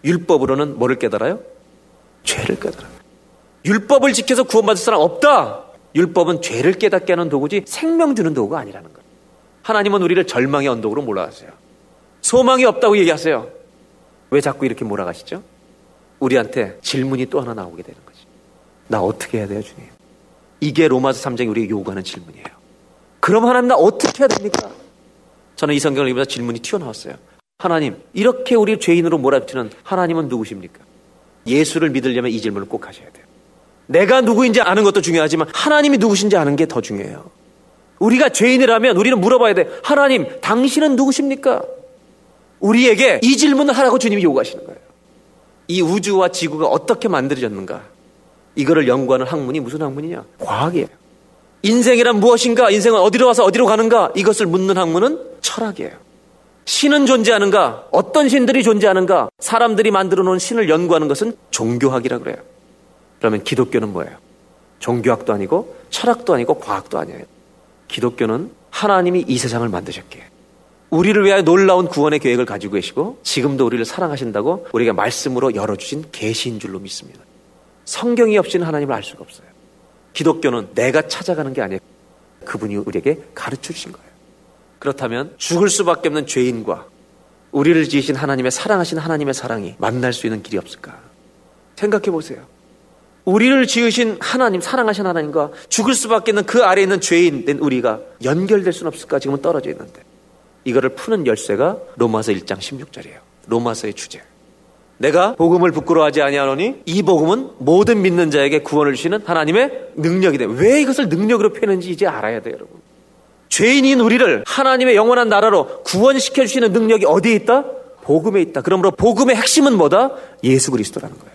S3: 율법으로는 뭐를 깨달아요? 죄를 깨달아요. 율법을 지켜서 구원받을 사람 없다! 율법은 죄를 깨닫게 하는 도구지 생명 주는 도구가 아니라는 거예요. 하나님은 우리를 절망의 언덕으로 몰아가세요. 소망이 없다고 얘기하세요. 왜 자꾸 이렇게 몰아가시죠? 우리한테 질문이 또 하나 나오게 되는 거지. 나 어떻게 해야 돼요, 주님? 이게 로마서 3장이 우리에게 요구하는 질문이에요. 그럼 하나님 나 어떻게 해야 됩니까? 저는 이 성경을 읽으면서 질문이 튀어나왔어요. 하나님, 이렇게 우리 죄인으로 몰아붙이는 하나님은 누구십니까? 예수를 믿으려면 이 질문을 꼭 하셔야 돼요. 내가 누구인지 아는 것도 중요하지만 하나님이 누구신지 아는 게 더 중요해요. 우리가 죄인이라면 우리는 물어봐야 돼. 하나님, 당신은 누구십니까? 우리에게 이 질문을 하라고 주님이 요구하시는 거예요. 이 우주와 지구가 어떻게 만들어졌는가? 이거를 연구하는 학문이 무슨 학문이냐? 과학이에요. 인생이란 무엇인가? 인생은 어디로 와서 어디로 가는가? 이것을 묻는 학문은 철학이에요. 신은 존재하는가? 어떤 신들이 존재하는가? 사람들이 만들어 놓은 신을 연구하는 것은 종교학이라 그래요. 그러면 기독교는 뭐예요? 종교학도 아니고 철학도 아니고 과학도 아니에요. 기독교는 하나님이 이 세상을 만드셨기에 우리를 위하여 놀라운 구원의 계획을 가지고 계시고 지금도 우리를 사랑하신다고 우리가 말씀으로 열어주신 계시인 줄로 믿습니다. 성경이 없이는 하나님을 알 수가 없어요. 기독교는 내가 찾아가는 게 아니에요. 그분이 우리에게 가르쳐 주신 거예요. 그렇다면 죽을 수밖에 없는 죄인과 우리를 지으신 하나님의 사랑하신 하나님의 사랑이 만날 수 있는 길이 없을까? 생각해 보세요. 우리를 지으신 하나님, 사랑하신 하나님과 죽을 수밖에 없는 그 아래에 있는 죄인 된 우리가 연결될 수는 없을까? 지금은 떨어져 있는데. 이거를 푸는 열쇠가 로마서 1장 16절이에요. 로마서의 주제. 내가 복음을 부끄러워하지 아니하노니 이 복음은 모든 믿는 자에게 구원을 주시는 하나님의 능력이다. 왜 이것을 능력으로 표현했는지 이제 알아야 돼요, 여러분. 죄인인 우리를 하나님의 영원한 나라로 구원시켜 주시는 능력이 어디에 있다? 복음에 있다. 그러므로 복음의 핵심은 뭐다? 예수 그리스도라는 거예요.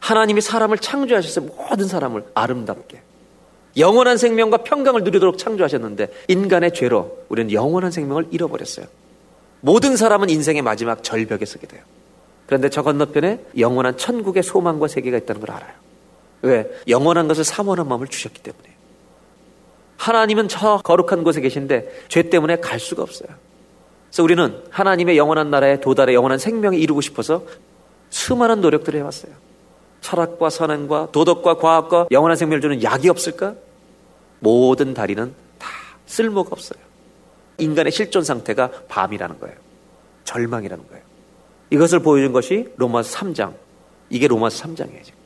S3: 하나님이 사람을 창조하셨어요. 모든 사람을 아름답게. 영원한 생명과 평강을 누리도록 창조하셨는데 인간의 죄로 우리는 영원한 생명을 잃어버렸어요. 모든 사람은 인생의 마지막 절벽에 서게 돼요. 그런데 저 건너편에 영원한 천국의 소망과 세계가 있다는 걸 알아요. 왜? 영원한 것을 사모하는 마음을 주셨기 때문에. 하나님은 저 거룩한 곳에 계신데 죄 때문에 갈 수가 없어요. 그래서 우리는 하나님의 영원한 나라에 도달해 영원한 생명에 이루고 싶어서 수많은 노력들을 해왔어요. 철학과 선행과 도덕과 과학과 영원한 생명을 주는 약이 없을까? 모든 다리는 다 쓸모가 없어요. 인간의 실존 상태가 밤이라는 거예요. 절망이라는 거예요. 이것을 보여준 것이 로마서 3장. 이게 로마서 3장이에요. 지금.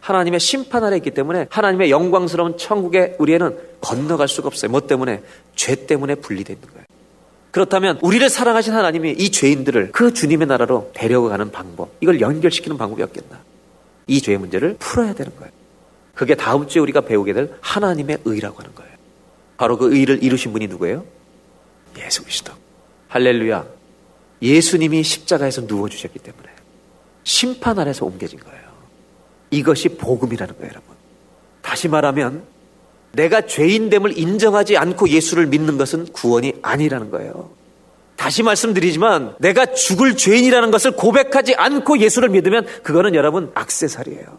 S3: 하나님의 심판 아래 있기 때문에 하나님의 영광스러운 천국에 우리에는 건너갈 수가 없어요. 뭐 때문에? 죄 때문에 분리되어 있는 거예요. 그렇다면 우리를 사랑하신 하나님이 이 죄인들을 그 주님의 나라로 데려가는 방법, 이걸 연결시키는 방법이 없겠나? 이 죄의 문제를 풀어야 되는 거예요. 그게 다음 주에 우리가 배우게 될 하나님의 의라고 하는 거예요. 바로 그 의를 이루신 분이 누구예요? 예수 그리스도. 할렐루야. 예수님이 십자가에서 누워주셨기 때문에 심판 아래서 옮겨진 거예요. 이것이 복음이라는 거예요, 여러분. 다시 말하면 내가 죄인됨을 인정하지 않고 예수를 믿는 것은 구원이 아니라는 거예요. 다시 말씀드리지만 내가 죽을 죄인이라는 것을 고백하지 않고 예수를 믿으면 그거는 여러분 악세살이에요.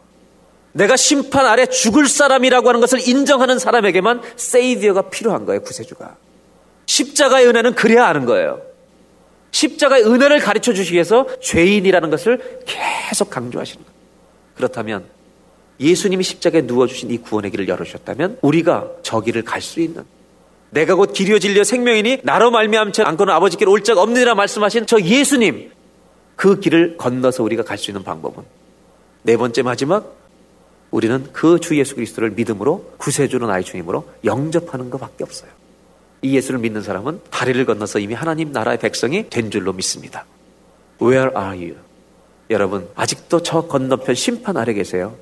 S3: 내가 심판 아래 죽을 사람이라고 하는 것을 인정하는 사람에게만 세이디어가 필요한 거예요, 구세주가. 십자가의 은혜는 그래야 아는 거예요. 십자가의 은혜를 가르쳐 주시기 위해서 죄인이라는 것을 계속 강조하시는 거예요. 그렇다면 예수님이 십자가에 누워주신 이 구원의 길을 열어주셨다면 우리가 저 길을 갈 수 있는 내가 곧 길이요 진리요 생명이니 나로 말미암지 않고는 아버지께로 올적 없느니라 말씀하신 저 예수님 그 길을 건너서 우리가 갈 수 있는 방법은 네 번째 마지막 우리는 그 주 예수 그리스도를 믿음으로 구세주는 아이 주님으로 영접하는 것밖에 없어요. 이 예수를 믿는 사람은 다리를 건너서 이미 하나님 나라의 백성이 된 줄로 믿습니다. Where are you? 여러분 아직도 저 건너편 심판 아래 계세요.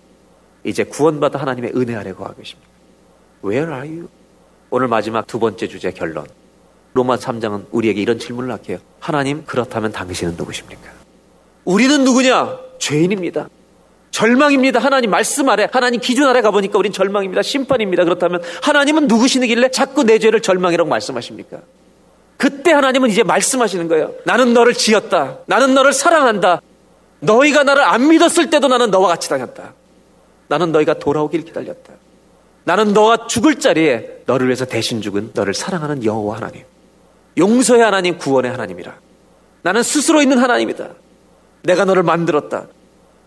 S3: 이제 구원받아 하나님의 은혜 아래 거하고 계십니다. Where are you? 오늘 마지막 두 번째 주제 결론. 로마 3장은 우리에게 이런 질문을 하게요. 하나님, 그렇다면 당신은 누구십니까? 우리는 누구냐? 죄인입니다. 절망입니다. 하나님 말씀 아래, 하나님 기준 아래 가보니까 우린 절망입니다. 심판입니다. 그렇다면 하나님은 누구시길래 자꾸 내 죄를 절망이라고 말씀하십니까? 그때 하나님은 이제 말씀하시는 거예요. 나는 너를 지었다. 나는 너를 사랑한다. 너희가 나를 안 믿었을 때도 나는 너와 같이 다녔다. 나는 너희가 돌아오길 기다렸다. 나는 너가 죽을 자리에 너를 위해서 대신 죽은 너를 사랑하는 여호와 하나님. 용서의 하나님, 구원의 하나님이라. 나는 스스로 있는 하나님이다. 내가 너를 만들었다.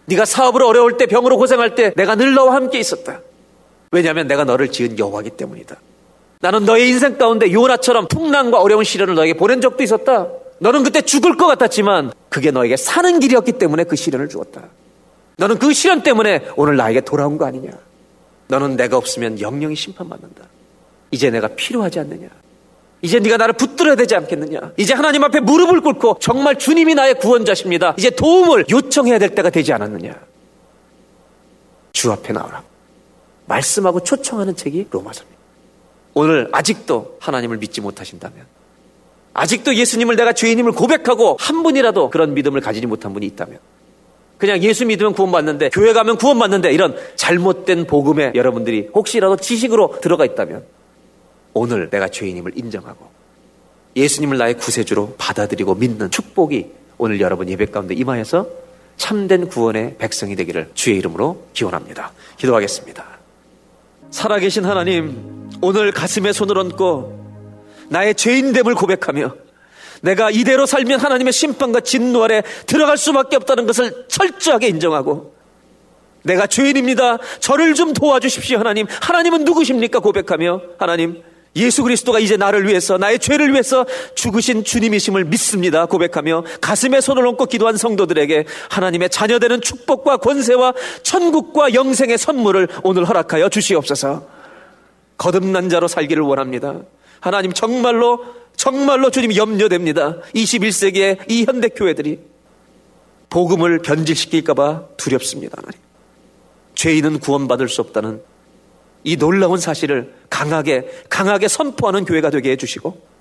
S3: 네가 사업으로 어려울 때 병으로 고생할 때 내가 늘 너와 함께 있었다. 왜냐하면 내가 너를 지은 여호와기 때문이다. 나는 너의 인생 가운데 요나처럼 풍랑과 어려운 시련을 너에게 보낸 적도 있었다. 너는 그때 죽을 것 같았지만 그게 너에게 사는 길이었기 때문에 그 시련을 주었다. 너는 그 시련 때문에 오늘 나에게 돌아온 거 아니냐? 너는 내가 없으면 영영이 심판받는다. 이제 내가 필요하지 않느냐? 이제 네가 나를 붙들어야 되지 않겠느냐? 이제 하나님 앞에 무릎을 꿇고 정말 주님이 나의 구원자십니다. 이제 도움을 요청해야 될 때가 되지 않았느냐? 주 앞에 나오라. 말씀하고 초청하는 책이 로마서입니다. 오늘 아직도 하나님을 믿지 못하신다면 아직도 예수님을 내가 죄인임을 고백하고 한 분이라도 그런 믿음을 가지지 못한 분이 있다면 그냥 예수 믿으면 구원받는데 교회 가면 구원받는데 이런 잘못된 복음에 여러분들이 혹시라도 지식으로 들어가 있다면 오늘 내가 죄인임을 인정하고 예수님을 나의 구세주로 받아들이고 믿는 축복이 오늘 여러분 예배 가운데 임하여서 참된 구원의 백성이 되기를 주의 이름으로 기원합니다. 기도하겠습니다. 살아계신 하나님, 오늘 가슴에 손을 얹고 나의 죄인됨을 고백하며 내가 이대로 살면 하나님의 심판과 진노 아래 들어갈 수밖에 없다는 것을 철저하게 인정하고 내가 죄인입니다. 저를 좀 도와주십시오, 하나님. 하나님은 누구십니까? 고백하며 하나님 예수 그리스도가 이제 나를 위해서 나의 죄를 위해서 죽으신 주님이심을 믿습니다. 고백하며 가슴에 손을 얹고 기도한 성도들에게 하나님의 자녀되는 축복과 권세와 천국과 영생의 선물을 오늘 허락하여 주시옵소서. 거듭난 자로 살기를 원합니다. 하나님 정말로 정말로 주님 염려됩니다. 21세기의 이 현대 교회들이 복음을 변질시킬까봐 두렵습니다. 하나님. 죄인은 구원받을 수 없다는 이 놀라운 사실을 강하게, 강하게 선포하는 교회가 되게 해주시고,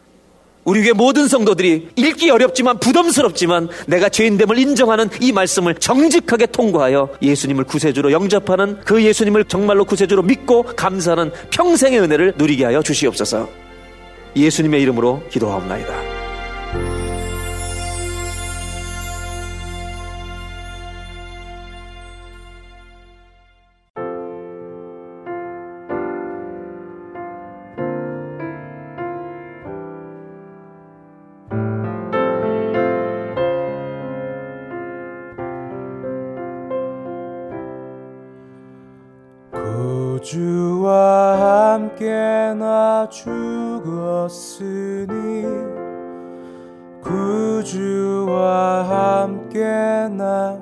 S3: 우리 교회 모든 성도들이 읽기 어렵지만 부담스럽지만 내가 죄인됨을 인정하는 이 말씀을 정직하게 통과하여 예수님을 구세주로 영접하는 그 예수님을 정말로 구세주로 믿고 감사하는 평생의 은혜를 누리게 하여 주시옵소서. 예수님의 이름으로 기도하옵나이다.
S4: 죽었으니 구주와 함께 나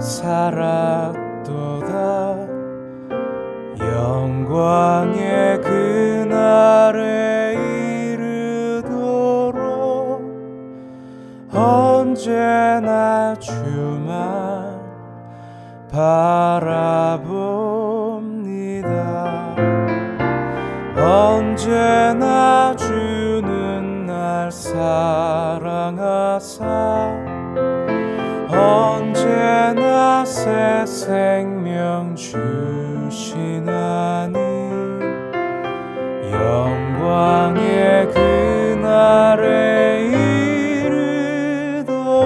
S4: 살았도다. 영광의 그날에 이르도록 언제나 주만 바라봅 생명 주시나니 영광의 그날에 이르도록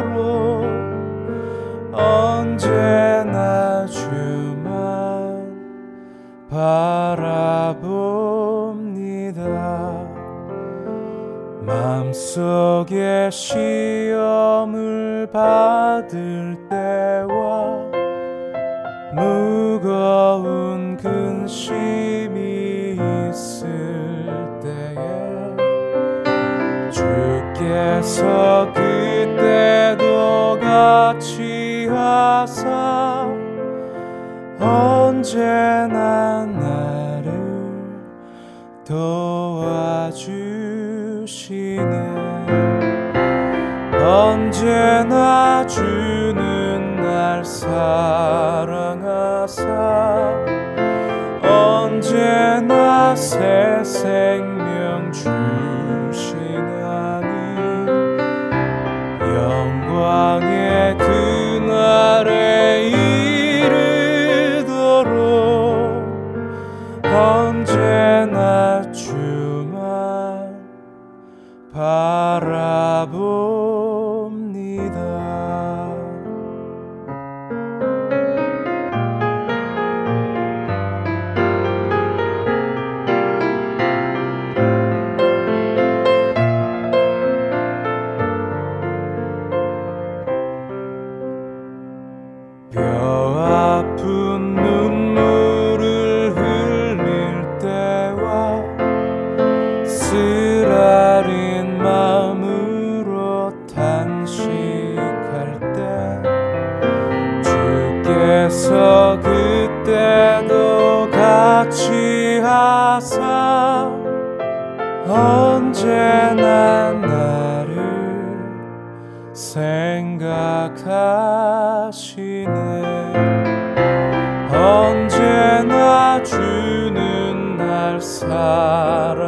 S4: 언제나 주만 바라봅니다. 마음속에 시험을 받을 주께서 그때도 같이 하사 언제나 나를 도와주시네. 언제나 주는 날 사랑 생각하시네. 언제나 주는 날 사랑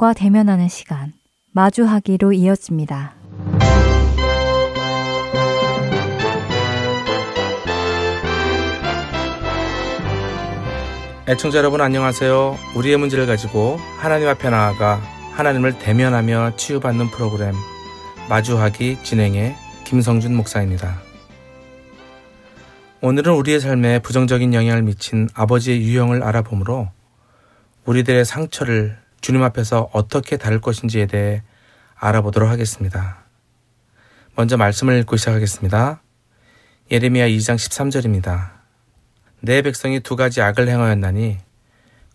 S1: 하나님과 대면하는 시간, 마주하기로 이어집니다.
S5: 애청자 여러분 안녕하세요. 우리의 문제를 가지고 하나님 앞에 나아가 하나님을 대면하며 치유받는 프로그램 마주하기 진행의 김성준 목사입니다. 오늘은 우리의 삶에 부정적인 영향을 미친 아버지의 유형을 알아보므로 우리들의 상처를 주님 앞에서 어떻게 다룰 것인지에 대해 알아보도록 하겠습니다. 먼저 말씀을 읽고 시작하겠습니다. 예레미야 2장 13절입니다. 내 백성이 두 가지 악을 행하였나니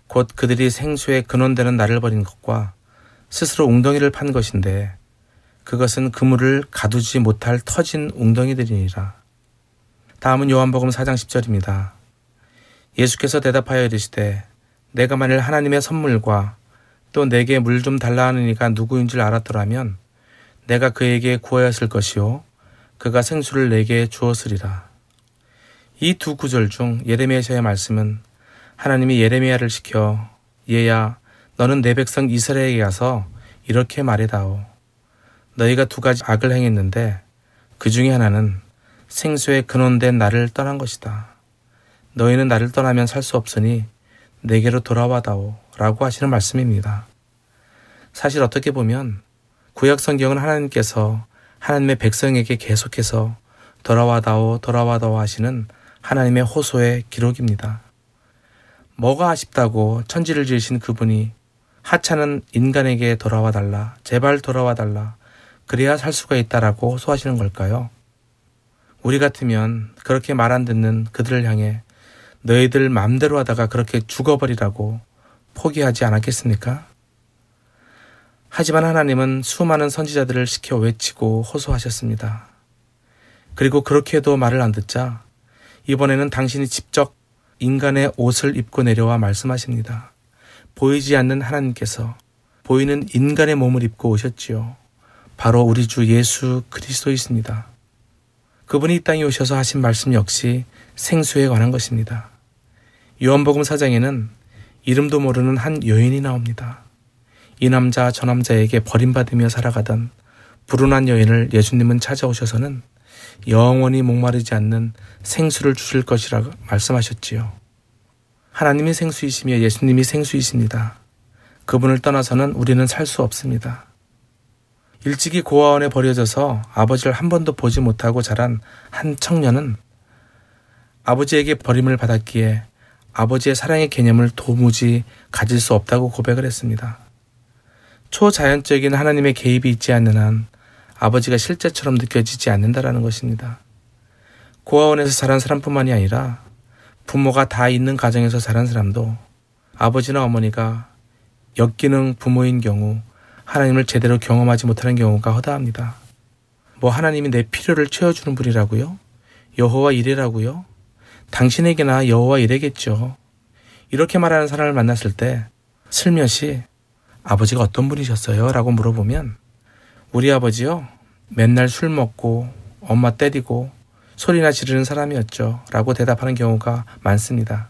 S5: 곧 그들이 생수에 근원되는 나를 버린 것과 스스로 웅덩이를 판 것인데 그것은 그물을 가두지 못할 터진 웅덩이들이니라. 다음은 요한복음 4장 10절입니다. 예수께서 대답하여 이르시되 내가 만일 하나님의 선물과 또 내게 물 좀 달라 하는 이가 누구인 줄 알았더라면 내가 그에게 구하였을 것이요 그가 생수를 내게 주었으리라. 이 두 구절 중 예레미야서의 말씀은 하나님이 예레미야를 시켜 얘야 너는 내 백성 이스라엘에게 가서 이렇게 말해다오. 너희가 두 가지 악을 행했는데 그 중에 하나는 생수에 근원된 나를 떠난 것이다. 너희는 나를 떠나면 살 수 없으니 내게로 돌아와다오. 라고 하시는 말씀입니다. 사실 어떻게 보면 구약 성경은 하나님께서 하나님의 백성에게 계속해서 돌아와다오, 돌아와다오 하시는 하나님의 호소의 기록입니다. 뭐가 아쉽다고 천지를 지으신 그분이 하찮은 인간에게 돌아와 달라, 제발 돌아와 달라, 그래야 살 수가 있다라고 호소하시는 걸까요? 우리 같으면 그렇게 말 안 듣는 그들을 향해 너희들 맘대로 하다가 그렇게 죽어버리라고 포기하지 않았겠습니까? 하지만 하나님은 수많은 선지자들을 시켜 외치고 호소하셨습니다. 그리고 그렇게도 말을 안 듣자 이번에는 당신이 직접 인간의 옷을 입고 내려와 말씀하십니다. 보이지 않는 하나님께서 보이는 인간의 몸을 입고 오셨지요. 바로 우리 주 예수 그리스도이십니다. 그분이 이 땅에 오셔서 하신 말씀 역시 생수에 관한 것입니다. 요한복음 사장에는 이름도 모르는 한 여인이 나옵니다. 이 남자 저 남자에게 버림받으며 살아가던 불운한 여인을 예수님은 찾아오셔서는 영원히 목마르지 않는 생수를 주실 것이라 말씀하셨지요. 하나님이 생수이시며 예수님이 생수이십니다. 그분을 떠나서는 우리는 살 수 없습니다. 일찍이 고아원에 버려져서 아버지를 한 번도 보지 못하고 자란 한 청년은 아버지에게 버림을 받았기에 아버지의 사랑의 개념을 도무지 가질 수 없다고 고백을 했습니다. 초자연적인 하나님의 개입이 있지 않는 한 아버지가 실제처럼 느껴지지 않는다라는 것입니다. 고아원에서 자란 사람뿐만이 아니라 부모가 다 있는 가정에서 자란 사람도 아버지나 어머니가 역기능 부모인 경우 하나님을 제대로 경험하지 못하는 경우가 허다합니다. 뭐 하나님이 내 필요를 채워주는 분이라고요? 여호와 이래라고요? 당신에게나 여호와 이래겠죠. 이렇게 말하는 사람을 만났을 때 슬며시 아버지가 어떤 분이셨어요? 라고 물어보면 우리 아버지요 맨날 술 먹고 엄마 때리고 소리나 지르는 사람이었죠. 라고 대답하는 경우가 많습니다.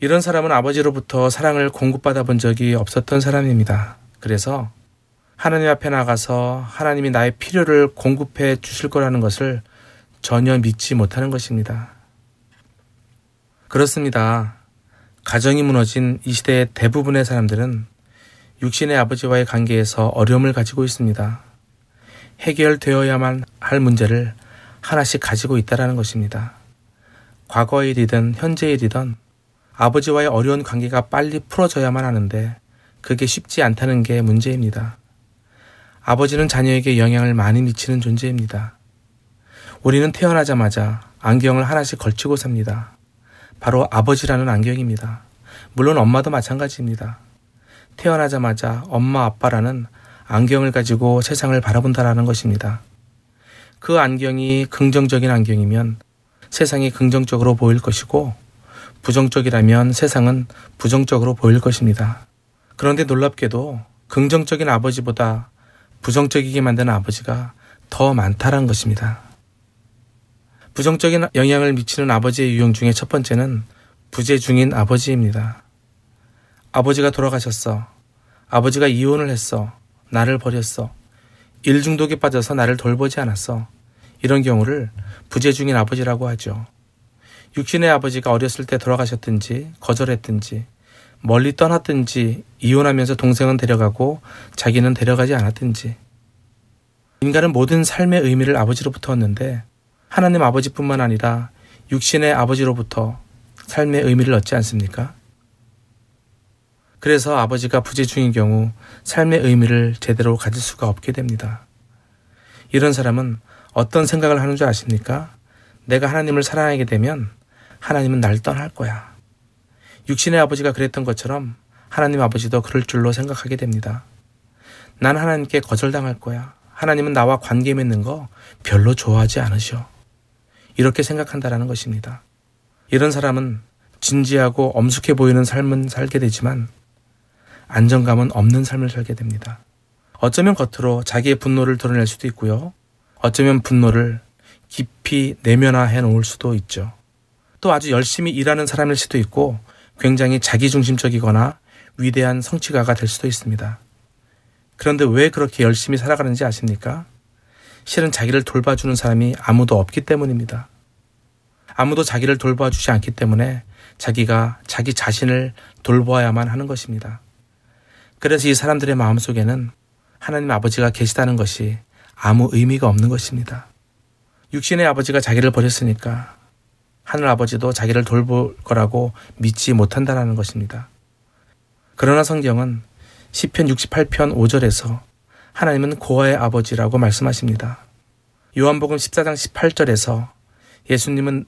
S5: 이런 사람은 아버지로부터 사랑을 공급받아 본 적이 없었던 사람입니다. 그래서 하나님 앞에 나가서 하나님이 나의 필요를 공급해 주실 거라는 것을 전혀 믿지 못하는 것입니다. 그렇습니다. 가정이 무너진 이 시대의 대부분의 사람들은 육신의 아버지와의 관계에서 어려움을 가지고 있습니다. 해결되어야만 할 문제를 하나씩 가지고 있다라는 것입니다. 과거의 일이든 현재의 일이든 아버지와의 어려운 관계가 빨리 풀어져야만 하는데 그게 쉽지 않다는 게 문제입니다. 아버지는 자녀에게 영향을 많이 미치는 존재입니다. 우리는 태어나자마자 안경을 하나씩 걸치고 삽니다. 바로 아버지라는 안경입니다. 물론 엄마도 마찬가지입니다. 태어나자마자 엄마 아빠라는 안경을 가지고 세상을 바라본다라는 것입니다. 그 안경이 긍정적인 안경이면 세상이 긍정적으로 보일 것이고 부정적이라면 세상은 부정적으로 보일 것입니다. 그런데 놀랍게도 긍정적인 아버지보다 부정적이게 만드는 아버지가 더 많다라는 것입니다. 부정적인 영향을 미치는 아버지의 유형 중에 첫 번째는 부재 중인 아버지입니다. 아버지가 돌아가셨어. 아버지가 이혼을 했어. 나를 버렸어. 일 중독에 빠져서 나를 돌보지 않았어. 이런 경우를 부재 중인 아버지라고 하죠. 육신의 아버지가 어렸을 때 돌아가셨든지 거절했든지 멀리 떠났든지 이혼하면서 동생은 데려가고 자기는 데려가지 않았든지 인간은 모든 삶의 의미를 아버지로부터 얻는데 하나님 아버지뿐만 아니라 육신의 아버지로부터 삶의 의미를 얻지 않습니까? 그래서 아버지가 부재 중인 경우 삶의 의미를 제대로 가질 수가 없게 됩니다. 이런 사람은 어떤 생각을 하는 줄 아십니까? 내가 하나님을 사랑하게 되면 하나님은 날 떠날 거야. 육신의 아버지가 그랬던 것처럼 하나님 아버지도 그럴 줄로 생각하게 됩니다. 난 하나님께 거절당할 거야. 하나님은 나와 관계 맺는 거 별로 좋아하지 않으셔. 이렇게 생각한다라는 것입니다. 이런 사람은 진지하고 엄숙해 보이는 삶은 살게 되지만 안정감은 없는 삶을 살게 됩니다. 어쩌면 겉으로 자기의 분노를 드러낼 수도 있고요. 어쩌면 분노를 깊이 내면화해 놓을 수도 있죠. 또 아주 열심히 일하는 사람일 수도 있고 굉장히 자기중심적이거나 위대한 성취가가 될 수도 있습니다. 그런데 왜 그렇게 열심히 살아가는지 아십니까? 실은 자기를 돌봐주는 사람이 아무도 없기 때문입니다. 아무도 자기를 돌봐주지 않기 때문에 자기가 자기 자신을 돌보아야만 하는 것입니다. 그래서 이 사람들의 마음 속에는 하나님 아버지가 계시다는 것이 아무 의미가 없는 것입니다. 육신의 아버지가 자기를 버렸으니까 하늘 아버지도 자기를 돌볼 거라고 믿지 못한다라는 것입니다. 그러나 성경은 시편 68편 5절에서 하나님은 고아의 아버지라고 말씀하십니다. 요한복음 14장 18절에서 예수님은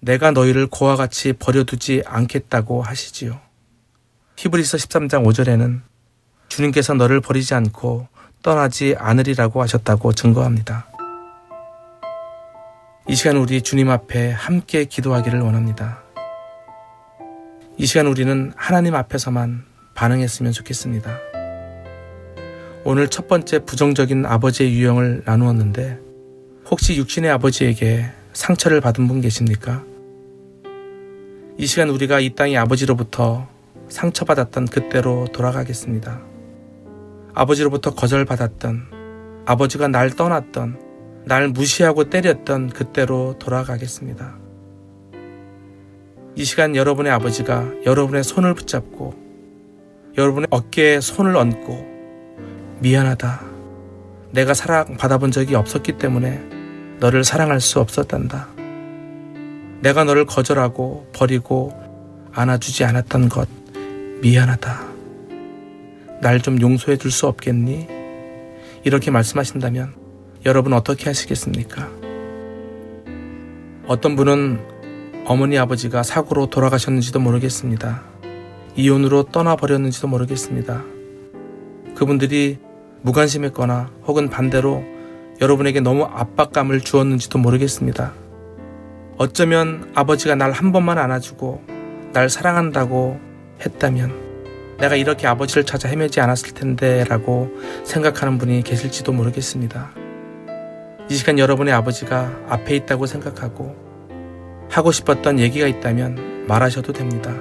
S5: 내가 너희를 고아 같이 버려두지 않겠다고 하시지요. 히브리서 13장 5절에는 주님께서 너를 버리지 않고 떠나지 않으리라고 하셨다고 증거합니다. 이 시간 우리 주님 앞에 함께 기도하기를 원합니다. 이 시간 우리는 하나님 앞에서만 반응했으면 좋겠습니다. 오늘 첫 번째 부정적인 아버지의 유형을 나누었는데 혹시 육신의 아버지에게 상처를 받은 분 계십니까? 이 시간 우리가 이 땅의 아버지로부터 상처받았던 그때로 돌아가겠습니다. 아버지로부터 거절받았던, 아버지가 날 떠났던, 날 무시하고 때렸던 그때로 돌아가겠습니다. 이 시간 여러분의 아버지가 여러분의 손을 붙잡고 여러분의 어깨에 손을 얹고 미안하다. 내가 사랑받아본 적이 없었기 때문에 너를 사랑할 수 없었단다. 내가 너를 거절하고 버리고 안아주지 않았던 것 미안하다. 날 좀 용서해 줄 수 없겠니? 이렇게 말씀하신다면 여러분 어떻게 하시겠습니까? 어떤 분은 어머니 아버지가 사고로 돌아가셨는지도 모르겠습니다. 이혼으로 떠나버렸는지도 모르겠습니다. 그분들이 무관심했거나 혹은 반대로 여러분에게 너무 압박감을 주었는지도 모르겠습니다. 어쩌면 아버지가 날 한 번만 안아주고 날 사랑한다고 했다면 내가 이렇게 아버지를 찾아 헤매지 않았을 텐데 라고 생각하는 분이 계실지도 모르겠습니다. 이 시간 여러분의 아버지가 앞에 있다고 생각하고 하고 싶었던 얘기가 있다면 말하셔도 됩니다.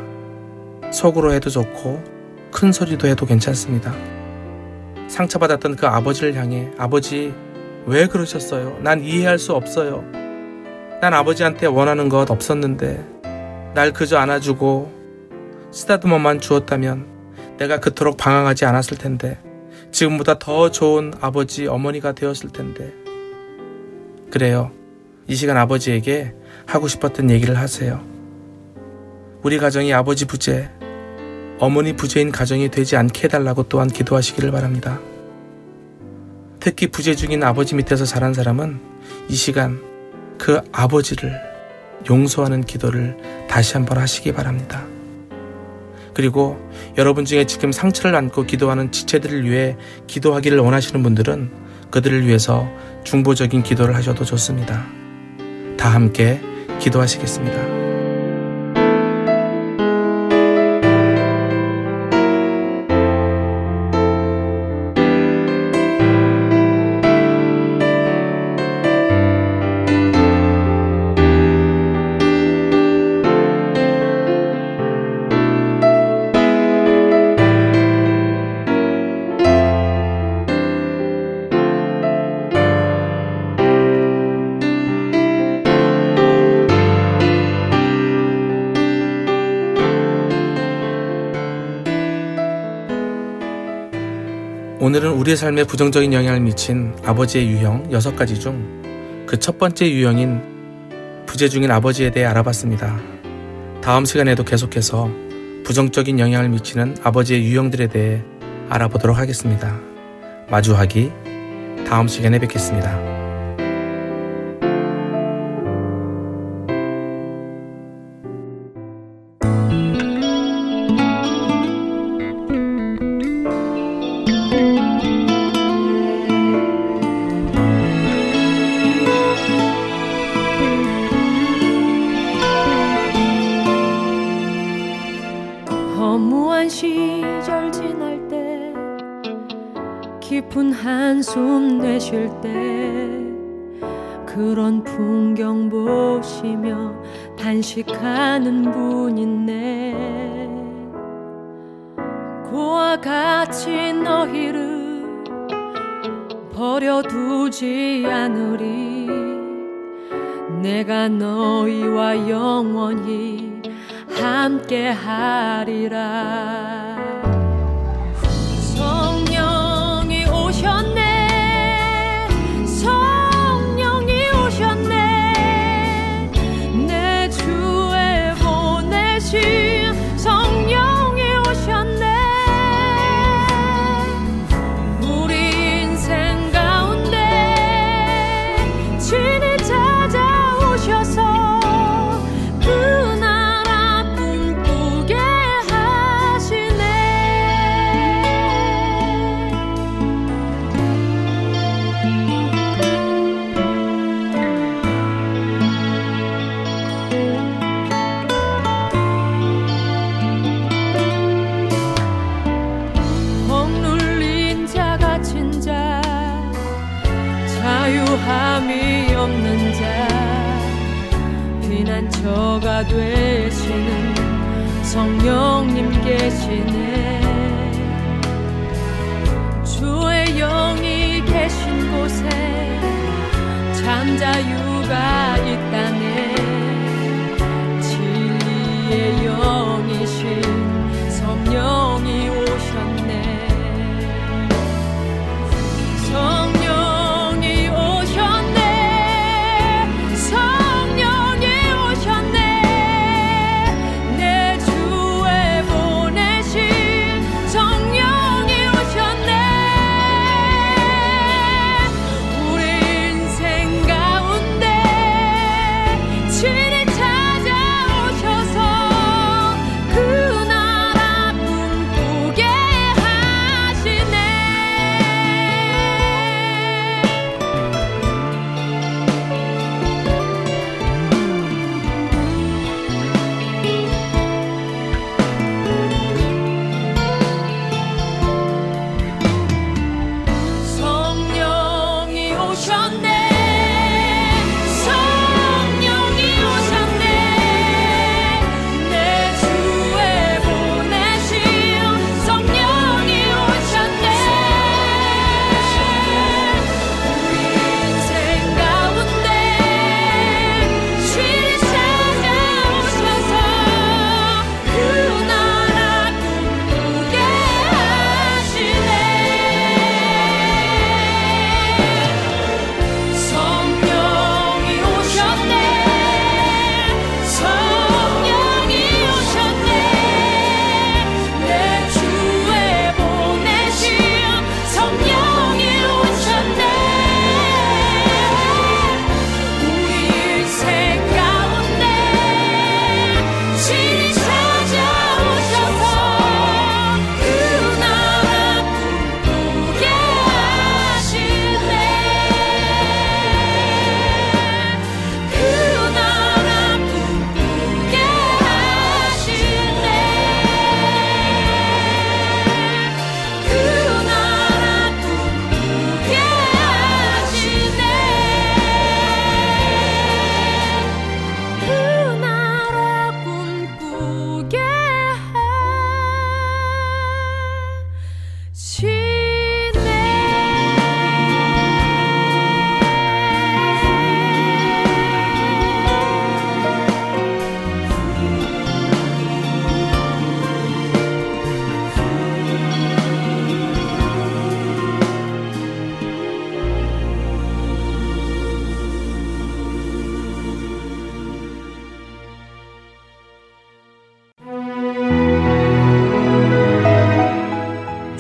S5: 속으로 해도 좋고 큰 소리도 해도 괜찮습니다. 상처받았던 그 아버지를 향해 아버지 왜 그러셨어요? 난 이해할 수 없어요. 난 아버지한테 원하는 것 없었는데 날 그저 안아주고 쓰다듬어만 주었다면 내가 그토록 방황하지 않았을 텐데 지금보다 더 좋은 아버지 어머니가 되었을 텐데 그래요. 이 시간 아버지에게 하고 싶었던 얘기를 하세요. 우리 가정이 아버지 부재, 어머니 부재인 가정이 되지 않게 해달라고 또한 기도하시기를 바랍니다. 특히 부재 중인 아버지 밑에서 자란 사람은 이 시간 그 아버지를 용서하는 기도를 다시 한번 하시기 바랍니다. 그리고 여러분 중에 지금 상처를 안고 기도하는 지체들을 위해 기도하기를 원하시는 분들은 그들을 위해서 중보적인 기도를 하셔도 좋습니다. 다 함께 기도하시겠습니다.
S6: 우리의 삶에 부정적인 영향을 미친 아버지의 유형 6가지 중 그 첫 번째 유형인 부재 중인 아버지에 대해 알아봤습니다. 다음 시간에도 계속해서 부정적인 영향을 미치는 아버지의 유형들에 대해 알아보도록 하겠습니다. 마주하기 다음 시간에 뵙겠습니다.
S7: 성령님 계시네